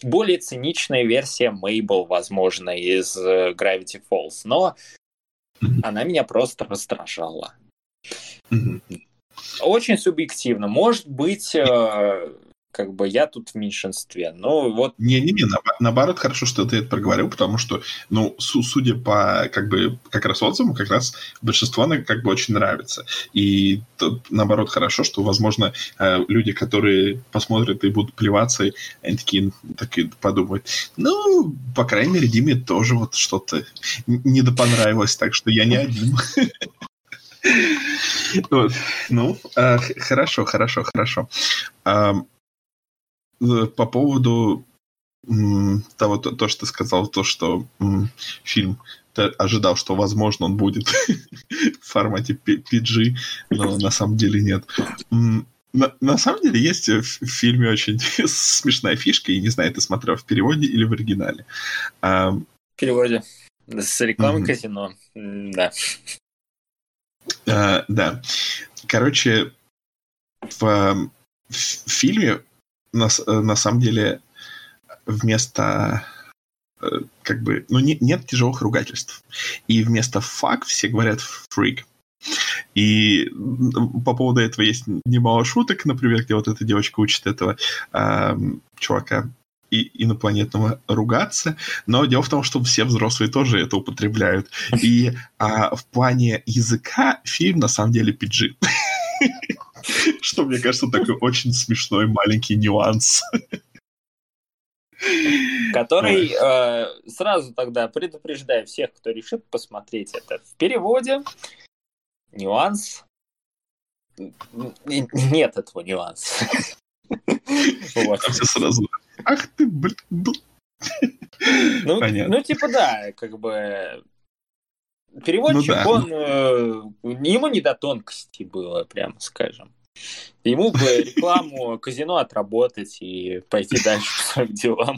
более циничная версия Мейбл, возможно, из э, Gravity Falls, но она меня просто раздражала. Очень субъективно. Может быть, э, как бы я тут в меньшинстве, но вот Не-не-не, наоб- наоборот, хорошо, что ты это проговорил, потому что, ну, су- судя по, как бы, как раз отзывам, как раз большинство она как бы очень нравится. И тут, наоборот, хорошо, что, возможно, э, люди, которые посмотрят и будут плеваться, они такие, такие подумают, ну, по крайней мере, Диме тоже вот что-то н- недопонравилось, так что я не один. Вот. Ну, х- хорошо, хорошо, хорошо. Э, По поводу того, то, то, что ты сказал, то, что фильм ты ожидал, что, возможно, он будет в формате PG, но на самом деле нет. На, на самом деле есть в в фильме очень смешная фишка, и не знаю, ты смотрел в переводе или в оригинале. Ам, в переводе с рекламой Мгм. казино. Да. А, да. Короче, в, эм, в фильме на, э, на самом деле вместо э, как бы, ну, не- нет тяжелых ругательств. И вместо фак все говорят фрик. И по поводу этого есть немало шуток, например, где вот эта девочка учит этого ам, чувака и инопланетного ругаться, но дело в том, что все взрослые тоже это употребляют. И а, в плане языка фильм на самом деле PG. Что, мне кажется, такой очень смешной маленький нюанс. Который э, сразу тогда предупреждаю всех, кто решит посмотреть это в переводе. Нюанс. Нет этого нюанса. Вот. Все сразу. Ах ты, блин. бл-». Ну, Понятно. ну, типа, да, как бы переводчик, Ну да. он э, ему не до тонкости было, прямо скажем. Ему бы рекламу казино отработать и пойти дальше по своим делам.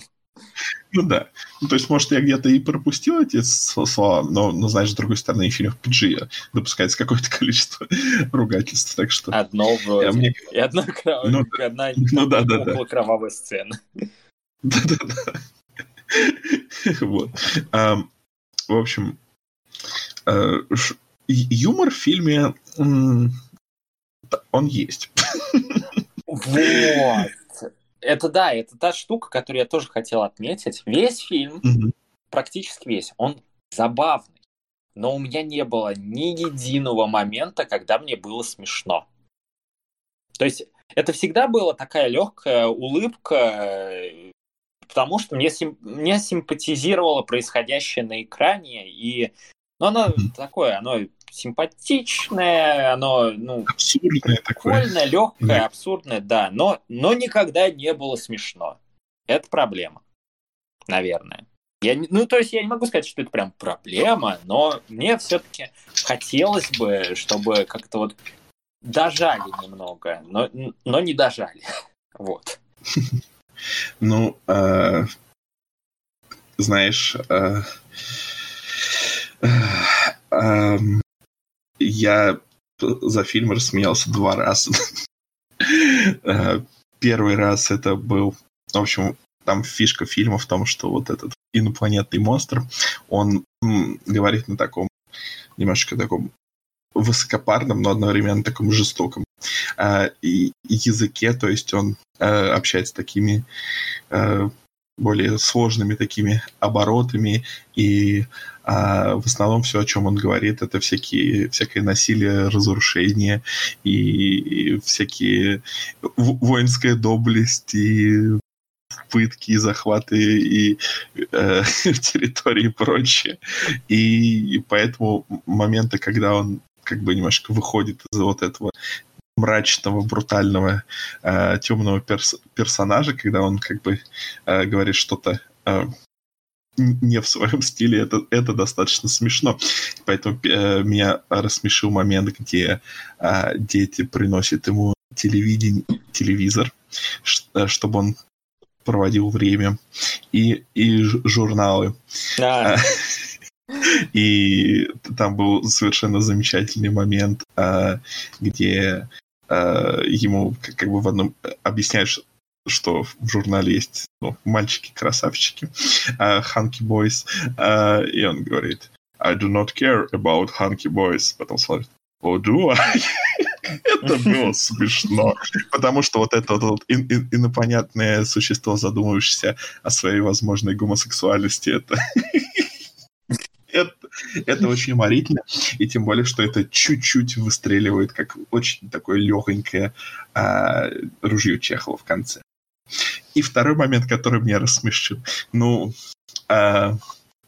Ну да. Ну, то есть, может, я где-то и пропустил эти слова, но, но знаешь, с другой стороны, и фильм в PG допускается какое-то количество ругательств, так что... Одно вроде. мне- И одна, кров- Ну одна Ну да, да, да. кровавая сцена. Да-да-да. Вот. В общем, э, юмор в фильме, он есть. Вот. Это да, это та штука, которую я тоже хотел отметить. Весь фильм, Мгм. практически весь, он забавный. Но у меня не было ни единого момента, когда мне было смешно. То есть это всегда была такая легкая улыбка, потому что мне, сим... мне симпатизировало происходящее на экране, и ну, оно такое, оно симпатичное, оно ну, абсурдное прикольное, легкое, да. абсурдное, да, но, но никогда не было смешно. Это проблема, наверное. Я, ну, то есть я не могу сказать, что это прям проблема, но мне все-таки хотелось бы, чтобы как-то вот дожали немного, но, но не дожали. Вот. Ну, э, знаешь, э, я за фильм рассмеялся два раза. Э, первый раз это был, в общем, там фишка фильма в том, что вот этот инопланетный монстр, он говорит на таком немножко таком высокопарном, но одновременно таком жестоком э, и, языке, то есть он э, общается такими э, более сложными такими оборотами, и а в основном все, о чем он говорит, это всякие, всякое насилие, разрушение и, и всякие воинская доблесть и пытки, захваты и э, территории и прочее. И, и поэтому моменты, когда он как бы немножко выходит из вот этого мрачного, брутального, э, темного перс персонажа, когда он как бы э, говорит что-то э, не в своем стиле, это, это достаточно смешно. Поэтому э, меня рассмешил момент, где э, дети приносят ему телевидение, телевизор, э, чтобы он проводил время, и, и журналы. А. И там был совершенно замечательный момент, а, где ему как бы в одном объясняешь, что в журнале есть ну, мальчики-красавчики, ханки бойс, и он говорит, I do not care about hunky boys. Потом смотрит, oh, do I? Это было смешно, потому что вот это вот инопланетное существо, задумывающееся о своей возможной гомосексуальности, это это, очень уморительно, и тем более, что это чуть-чуть выстреливает, как очень такое легонькое а, ружье Чехова в конце. И второй момент, который меня рассмешил, ну, а,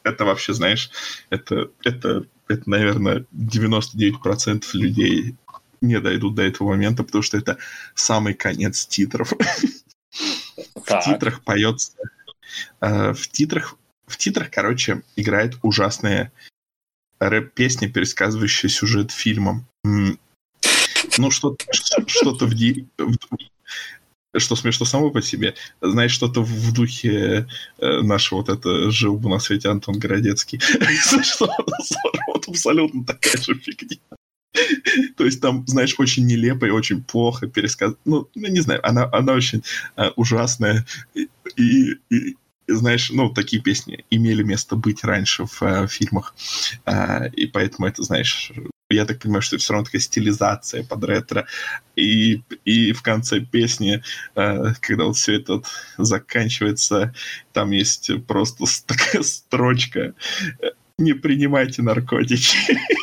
это вообще, знаешь, это, это, это, наверное, 99% людей не дойдут до этого момента, потому что это самый конец титров. В титрах поется... Э, в титрах, в титрах, короче, играет ужасная рэп-песня, пересказывающая сюжет фильмом. Ну, что-то что-то в, что смешно само по себе, знаешь, что-то в духе э, нашего вот это «Жил бы на свете Антон Городецкий». Что вот абсолютно такая же фигня. То есть там, знаешь, очень нелепо и очень плохо пересказ... Ну, ну не знаю, она, она очень э, ужасная. И, и, знаешь, ну, такие песни имели место быть раньше в э, фильмах. Э, и поэтому это, знаешь, я так понимаю, что это все равно такая стилизация под ретро. И, и в конце песни, э, когда вот все это вот заканчивается, там есть просто такая строчка «Не принимайте наркотики».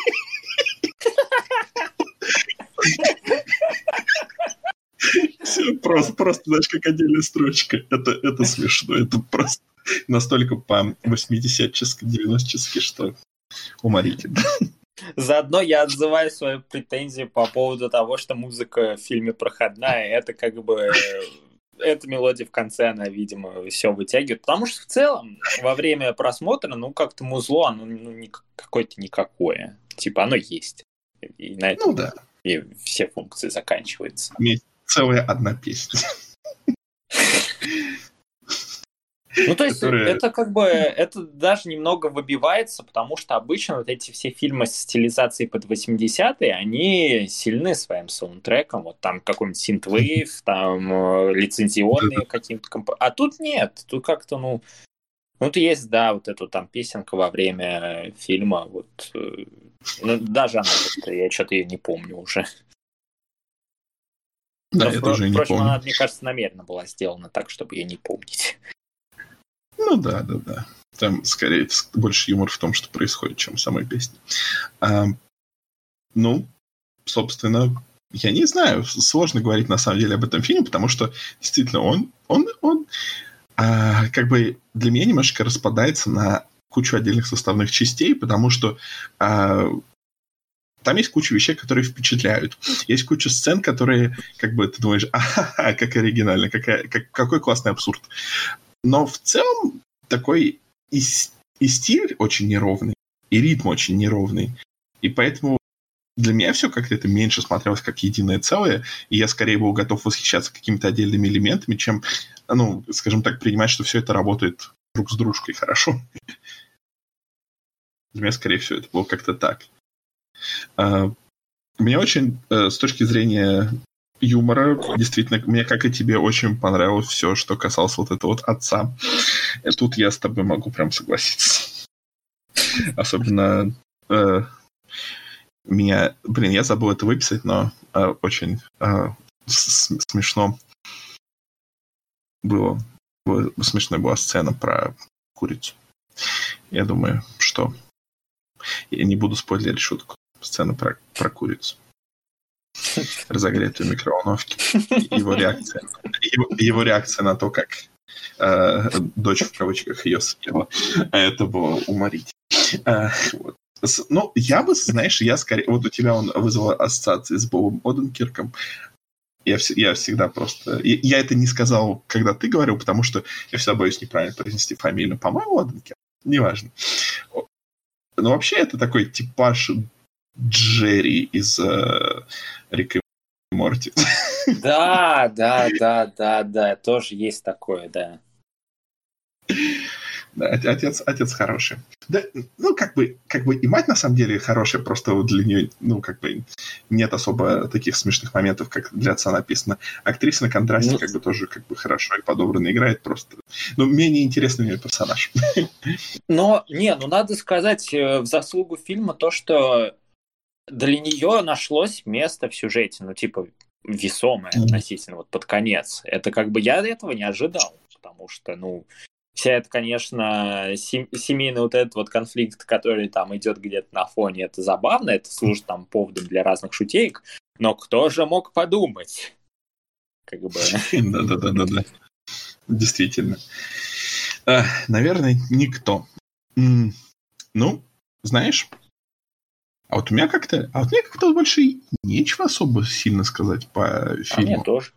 Все просто, просто, знаешь, как отдельная строчка. Это, это смешно. Это просто настолько по 80-чески, 90-чески, что уморительно. Заодно я отзываю свою претензию по поводу того, что музыка в фильме проходная. Это как бы эта мелодия в конце, она, видимо, все вытягивает. Потому что в целом во время просмотра, ну, как-то музло, оно ну, какое-то никакое. Типа оно есть. И на этом ну, да. и все функции заканчиваются. Есть целая одна песня. Ну, то есть, которые... это как бы, это даже немного выбивается, потому что обычно вот эти все фильмы с стилизацией под 80-е, они сильны своим саундтреком, вот там какой-нибудь синтвейв, там э, лицензионные какие-то комп... А тут нет, тут как-то, ну, ну, вот есть, да, вот эту там песенка во время фильма, вот, э, ну, даже она, я что-то ее не помню уже. Да, Но, я тоже не помню. она, мне кажется, намеренно была сделана так, чтобы ее не помнить. Ну да, да, да. Там, скорее, больше юмор в том, что происходит, чем в самой песне. А, ну, собственно, я не знаю, сложно говорить на самом деле об этом фильме, потому что действительно он, он, он а, как бы для меня немножко распадается на кучу отдельных составных частей, потому что а, там есть куча вещей, которые впечатляют. Есть куча сцен, которые, как бы, ты думаешь, а как оригинально, какая, как, какой классный абсурд. Но в целом такой и, и стиль очень неровный, и ритм очень неровный. И поэтому для меня все как-то это меньше смотрелось как единое целое, и я скорее был готов восхищаться какими-то отдельными элементами, чем, ну, скажем так, принимать, что все это работает друг с дружкой хорошо. Для меня, скорее всего, это было как-то так. А, мне очень, э, с точки зрения юмора, действительно, мне, как и тебе, очень понравилось все, что касалось вот этого вот отца. И тут я с тобой могу прям согласиться. Особенно э, меня... Блин, я забыл это выписать, но э, очень э, смешно было, было. Смешная была сцена про курицу. Я думаю, что... Я не буду спойлерить шутку. Сцена про, про курицу. Разогретую микроволновки. Его реакция. Его, его реакция на то, как э, дочь в кавычках ее съела. Это было уморить. Э, вот. Ну, я бы, знаешь, я скорее... Вот у тебя он вызвал ассоциации с Бобом Оденкирком. Я, я всегда просто... Я, я это не сказал, когда ты говорил, потому что я всегда боюсь неправильно произнести фамилию. По-моему, Оденкирк. Неважно. Но вообще это такой типаж Джерри из э, Рика и Морти. Да, да, да, да, да, тоже есть такое, да. Да, отец, отец хороший. Да, ну, как бы, как бы и мать на самом деле хорошая, просто для нее, ну, как бы нет особо таких смешных моментов, как для отца написано. Актриса на контрасте ну, как бы тоже как бы хорошо и подобранно играет просто. Ну, менее интересный у нее персонаж. Но, не, ну, надо сказать э, в заслугу фильма то, что для нее нашлось место в сюжете, ну, типа, весомое относительно вот под конец. Это как бы я этого не ожидал, потому что, ну, вся это, конечно, семейный вот этот вот конфликт, который там идет где-то на фоне, это забавно, это служит там поводом для разных шутеек, но кто же мог подумать? Как бы... Да-да-да-да. Действительно. Наверное, никто. Ну, знаешь, а вот у меня как-то, а вот мне как-то больше нечего особо сильно сказать по фильму. А мне тоже.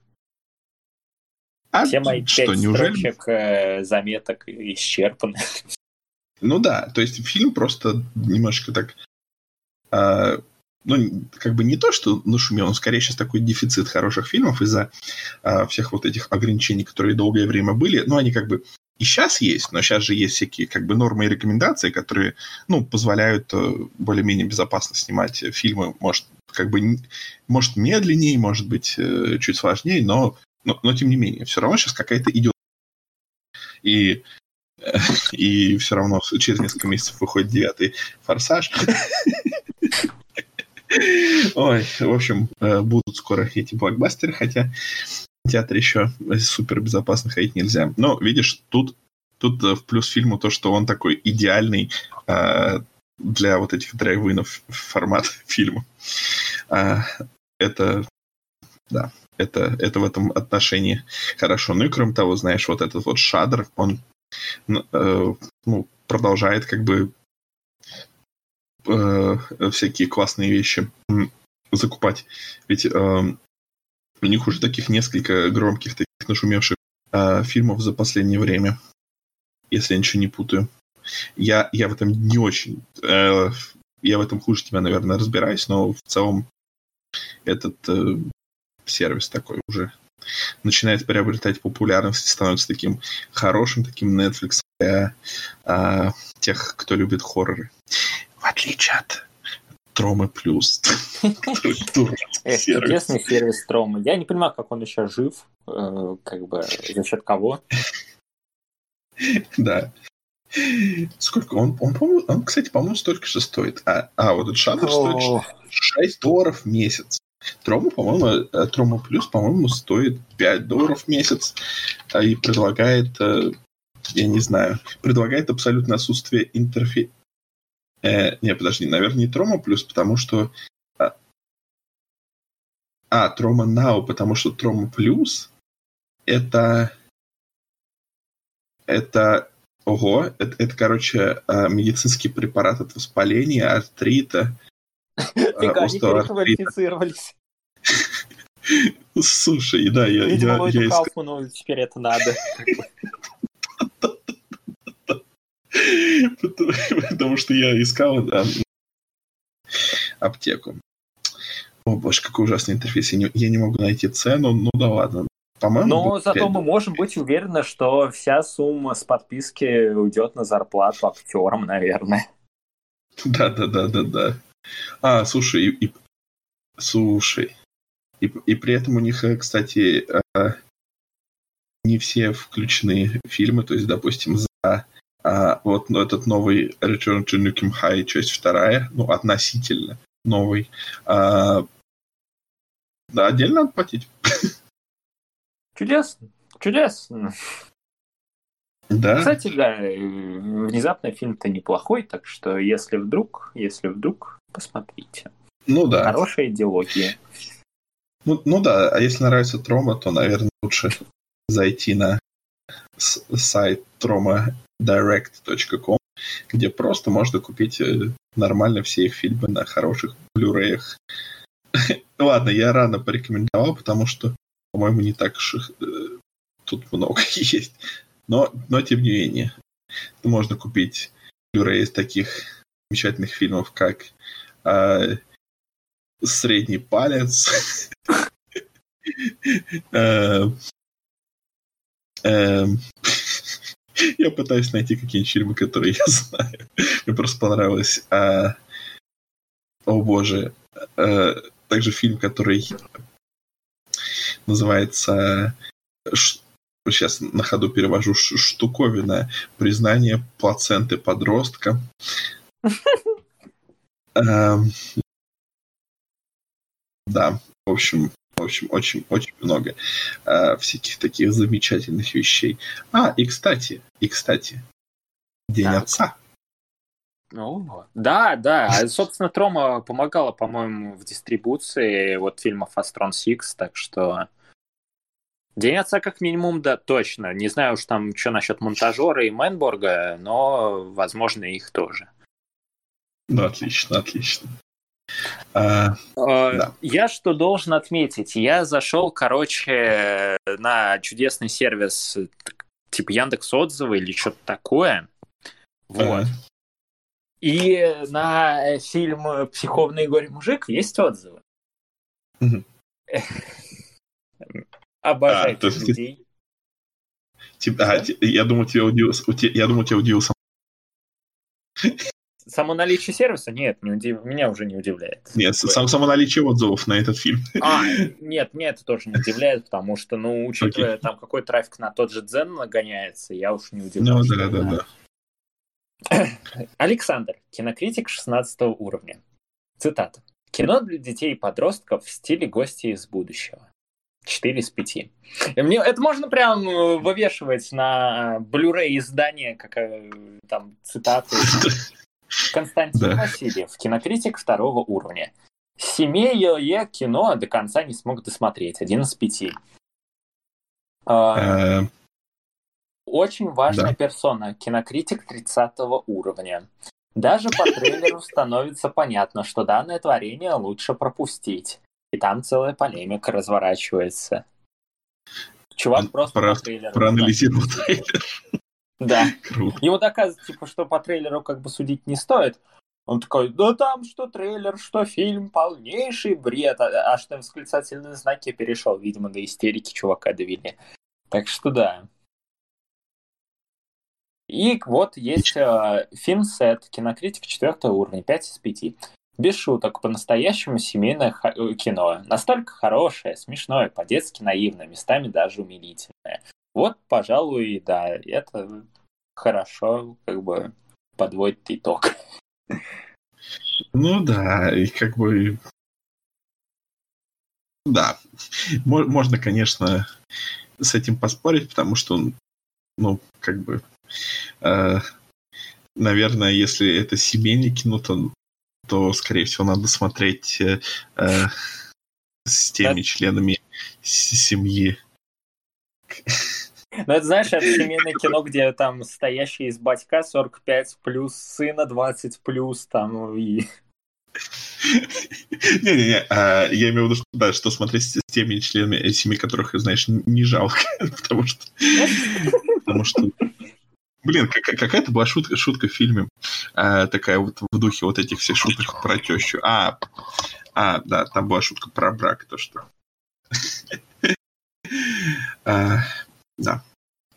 А Все мои что, пять неужели... строчек э, заметок исчерпаны. Ну да, то есть фильм просто немножко так... Э, ну, как бы не то, что нашумел, он скорее сейчас такой дефицит хороших фильмов из-за э, всех вот этих ограничений, которые долгое время были. Ну, они как бы и сейчас есть, но сейчас же есть всякие как бы нормы и рекомендации, которые, ну, позволяют э, более-менее безопасно снимать фильмы, может, как бы, может, медленнее, может быть, э, чуть сложнее, но, но, но тем не менее, все равно сейчас какая-то идет. И и все равно через несколько месяцев выходит девятый форсаж. Ой, в общем, э, будут скоро эти блокбастеры, хотя театре еще супер безопасно ходить нельзя. Но, видишь, тут, тут э, в плюс фильму то, что он такой идеальный э, для вот этих драйвинов формат фильма. Э, это, да, это, это в этом отношении хорошо. Ну и кроме того, знаешь, вот этот вот шадр, он э, ну, продолжает как бы э, всякие классные вещи закупать. Ведь э, у них уже таких несколько громких, таких нашумевших э, фильмов за последнее время, если я ничего не путаю. Я, я в этом не очень... Э, я в этом хуже тебя, наверное, разбираюсь, но в целом этот э, сервис такой уже начинает приобретать популярность, становится таким хорошим, таким Netflix для э, тех, кто любит хорроры. В отличие от Тромы Плюс. Интересный сервис Тромы. Я не понимаю, как он еще жив, э, как бы за счет кого. Да. Сколько он, он, по он, кстати, по-моему, столько же стоит. А, а вот этот шадр стоит 6 долларов в месяц. Трома, по-моему, э, Трома Плюс, по-моему, стоит 5 долларов в месяц а, и предлагает я не знаю, предлагает абсолютно отсутствие интерфейса. Э, не, подожди, наверное, не Трома плюс, потому что... А, а Трома Now, потому что Трома плюс это... Это... Ого, это, это короче, а, медицинский препарат от воспаления, артрита. Они переквалифицировались. Слушай, да, я... Видимо, я, Ллойду я иск- Кауфману теперь это надо. Потому что я искал да, аптеку. О боже, какой ужасный интерфейс. Я не, я не могу найти цену. Ну да ладно. По-моему, Но будет зато мы можем быть уверены, что вся сумма с подписки уйдет на зарплату актерам, наверное. Да, да, да, да, да. А, слушай, и, и- слушай. И, и при этом у них, э, кстати, э, не все включены фильмы, то есть, допустим, за а, вот ну, этот новый Return to Nukem High, часть вторая, ну, относительно новый, а, да, отдельно надо платить. Чудесно. Чудесно. Да, Кстати, да, э, внезапно фильм-то неплохой, так что если вдруг, если вдруг, посмотрите. ну да. Хорошая идеология. Ну, ну да, а если нравится Трома, то, наверное, лучше зайти на сайт tromadirect.com, где просто можно купить э, нормально все их фильмы на хороших блюреях. Ладно, я рано порекомендовал, потому что, по-моему, не так уж э, тут много есть. Но, но, тем не менее, можно купить блюрей из таких замечательных фильмов, как э, «Средний палец», Э, эм, Я пытаюсь найти какие-нибудь фильмы, которые я знаю. Мне просто понравилось. а, О боже. э, Также фильм, который называется... Сейчас на ходу перевожу «Ш- штуковина. Признание плаценты подростка. Эм, Да, в общем, в общем, очень, очень много э, всяких таких замечательных вещей. А, и кстати, и кстати, День Так. отца. Ну, да, да. А, Собственно, Troma помогала, по-моему, в дистрибуции вот фильмов Astron Six, так что День отца как минимум, да, точно. Не знаю уж там, что насчет монтажера и Manborg а, но, возможно, их тоже. Ну, отлично, отлично. А, Э, Да. Я что должен отметить? Я зашел, короче, на чудесный сервис типа Яндекс Отзывы или что-то такое. Вот. И на фильм «Психовный горе-мужик» есть отзывы. Мгм. Обожаю А, людей. типа, а, я думал, тебя удивил, у те- я думал, тебя удивил сам. Само наличие сервиса? Нет, не удив- меня уже не удивляет. Нет, сам, само наличие отзывов на этот фильм. А, нет, меня это тоже не удивляет, потому что, ну, учитывая там какой трафик на тот же Дзен нагоняется, я уж не Ну, удивлен. да, да, да. Александр, кинокритик 16 уровня. Цитата. Кино для детей и подростков в стиле гости из будущего. 4 из 5. И мне, это можно прям э, вывешивать на Blu-ray издание, как э, там цитаты. Константин. Васильев, кинокритик второго уровня. Семейное кино до конца не смог досмотреть. Один из пяти. А, Э, Очень важная персона, кинокритик 30 уровня. Даже по трейлеру становится понятно, что данное творение лучше пропустить. И там целая полемика разворачивается. Чувак просто про- по трейлеру. Проанализировал трейлер. Да. Круто. Ему доказывают, типа, что по трейлеру как бы судить не стоит. Он такой, да там что трейлер, что фильм, полнейший бред. А, аж на восклицательные знаки перешел, видимо, до истерики чувака довели. Так что да. И вот есть э, фильм-сет, кинокритик 4 уровня, 5 из 5. Без шуток, по-настоящему семейное э, кино. Настолько хорошее, смешное, по-детски наивное, местами даже умилительное. Вот, пожалуй, да, это хорошо, как бы подводит итог. Ну да, и как бы... Да, Мо- можно, конечно, с этим поспорить, потому что, ну, как бы, Э, наверное, если это семейное кино, то, то скорее всего, надо смотреть э, э с теми да. членами семьи. Ну, это, знаешь, это семейное кино, где там стоящий из батька 45 плюс, сына 20 плюс, там, и... Не-не-не, а, я имею в виду, что, да, что смотреть с теми членами э, семьи, которых, знаешь, не жалко, потому что... Потому что... Блин, какая-то была шутка, шутка в фильме, а, такая вот в духе вот этих всех шуток про тещу. А, а, да, там была шутка про брак, то что... а, да.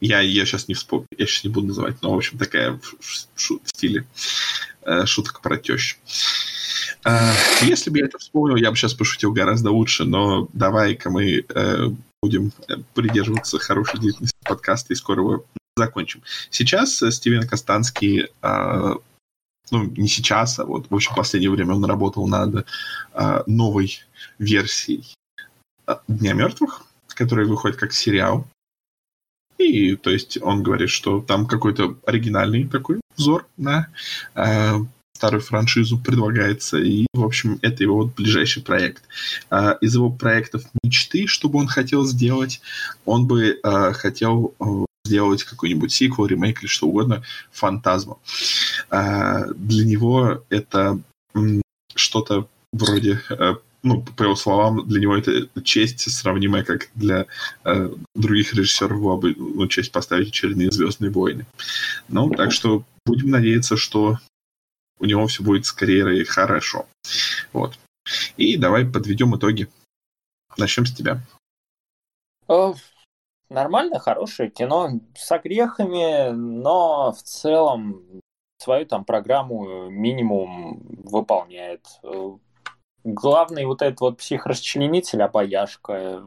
Я ее сейчас не вспомню, я сейчас не буду называть, но, в общем, такая в, в, в стиле э, шутка про тещу. Э, если бы я это вспомнил, я бы сейчас пошутил гораздо лучше, но давай-ка мы э, будем э, придерживаться хорошей длительности подкаста и скоро его закончим. Сейчас э, Стивен Костанский э, ну, не сейчас, а вот в очень последнее время он работал над э, новой версией Дня мертвых, который выходит как сериал. И, то есть, он говорит, что там какой-то оригинальный такой взор на э, старую франшизу предлагается. И, в общем, это его вот ближайший проект. Э, из его проектов мечты, что бы он хотел сделать, он бы э, хотел э, сделать какой-нибудь сиквел, ремейк или что угодно, фантазма. Э, для него это что-то вроде э, ну, по его словам, для него это честь, сравнимая как для э, других режиссеров была бы ну, честь поставить очередные «Звездные войны». Ну, так что будем надеяться, что у него все будет с карьерой хорошо. Вот. И давай подведем итоги. Начнем с тебя. О, нормально, хорошее кино с огрехами, но в целом свою там программу минимум выполняет главный вот этот вот психорасчленитель, обаяшка,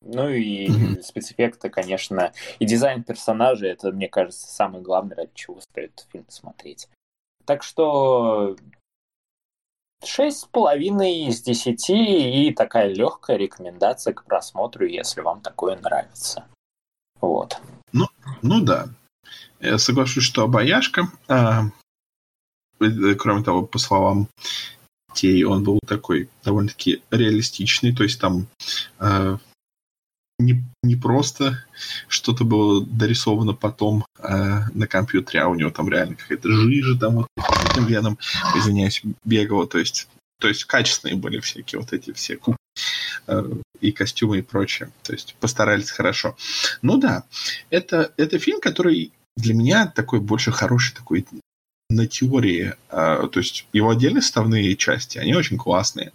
ну и mm-hmm. спецэффекты, конечно, и дизайн персонажей, это, мне кажется, самое главное, ради чего стоит фильм смотреть. Так что шесть с половиной из десяти и такая легкая рекомендация к просмотру, если вам такое нравится. Вот. Ну, ну да. Я соглашусь, что обаяшка. А, э, кроме того, по словам детей, он был такой довольно-таки реалистичный, то есть там э, не, не просто что-то было дорисовано потом э, на компьютере, а у него там реально какая-то жижа там вот этим веном, извиняюсь, бегала, то есть то есть качественные были всякие вот эти все куб э, и костюмы и прочее. То есть постарались хорошо. Ну да, это, это фильм, который для меня такой больше хороший такой на теории, а, то есть его отдельные составные части, они очень классные.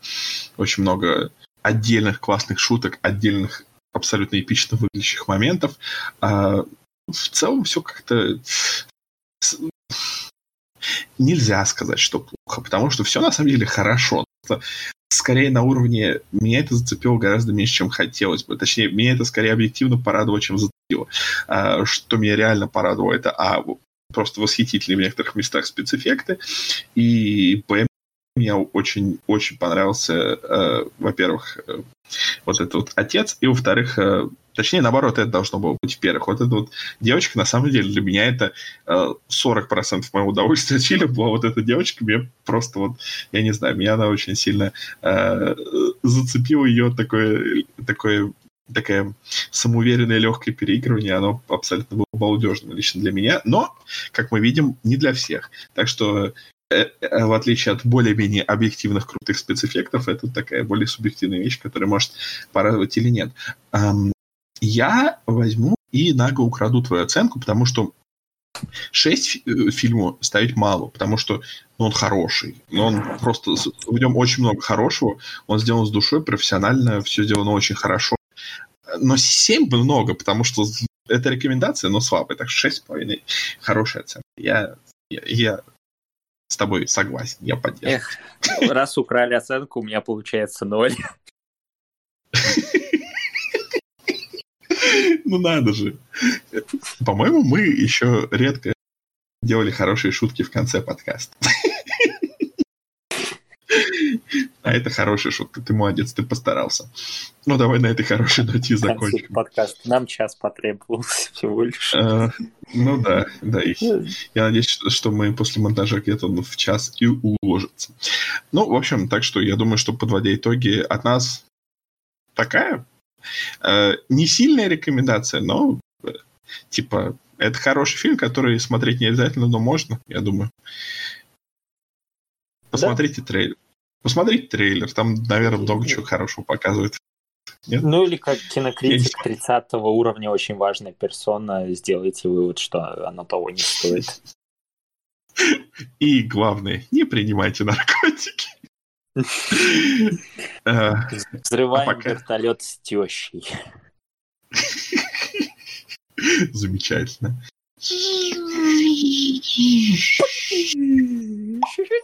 Очень много отдельных классных шуток, отдельных абсолютно эпично выглядящих моментов. А, в целом все как-то нельзя сказать, что плохо, потому что все на самом деле хорошо. Скорее на уровне меня это зацепило гораздо меньше, чем хотелось бы. Точнее, меня это скорее объективно порадовало, чем зацепило. А, что меня реально порадовало, это а, просто восхитительные в некоторых местах спецэффекты. И БМ мне очень-очень понравился, э, во-первых, э, вот этот вот отец, и во-вторых, э, точнее, наоборот, это должно было быть в-первых. Вот эта вот девочка, на самом деле, для меня это э, 40% моего удовольствия от фильма была вот эта девочка, мне просто вот, я не знаю, меня она очень сильно э, зацепила ее такое, такое такая самоуверенное легкое переигрывание, оно абсолютно было балдежным лично для меня, но, как мы видим, не для всех. Так что э, э, в отличие от более-менее объективных крутых спецэффектов, это такая более субъективная вещь, которая может порадовать или нет. Я возьму и нагло украду твою оценку, потому что 6 э, фильму ставить мало, потому что ну, он хороший. Но он просто... В нем очень много хорошего. Он сделан с душой, профессионально, все сделано очень хорошо но 7 много, потому что это рекомендация, но слабая. Так что 6,5 хорошая оценка. Я, я, я с тобой согласен, я поддерживаю. Эх, раз украли оценку, у меня получается 0. Ну надо же. По-моему, мы еще редко делали хорошие шутки в конце подкаста. А это хорошая шутка, ты молодец, ты постарался. Ну, давай на этой хорошей ноте закончим. подкаст. Нам час потребовался всего лишь. А, ну да, да. Я надеюсь, что мы после монтажа где-то в час и уложится. Ну, в общем, так что я думаю, что подводя итоги, от нас такая э, не сильная рекомендация, но типа это хороший фильм, который смотреть не обязательно, но можно, я думаю. Посмотрите да. трейлер. Посмотрите трейлер, там, наверное, много чего хорошего показывает. Нет? Ну или как кинокритик 30 уровня, очень важная персона, сделайте вывод, что оно того не стоит. И главное, не принимайте наркотики. Э, Взрываем а вертолет с тещей. Замечательно.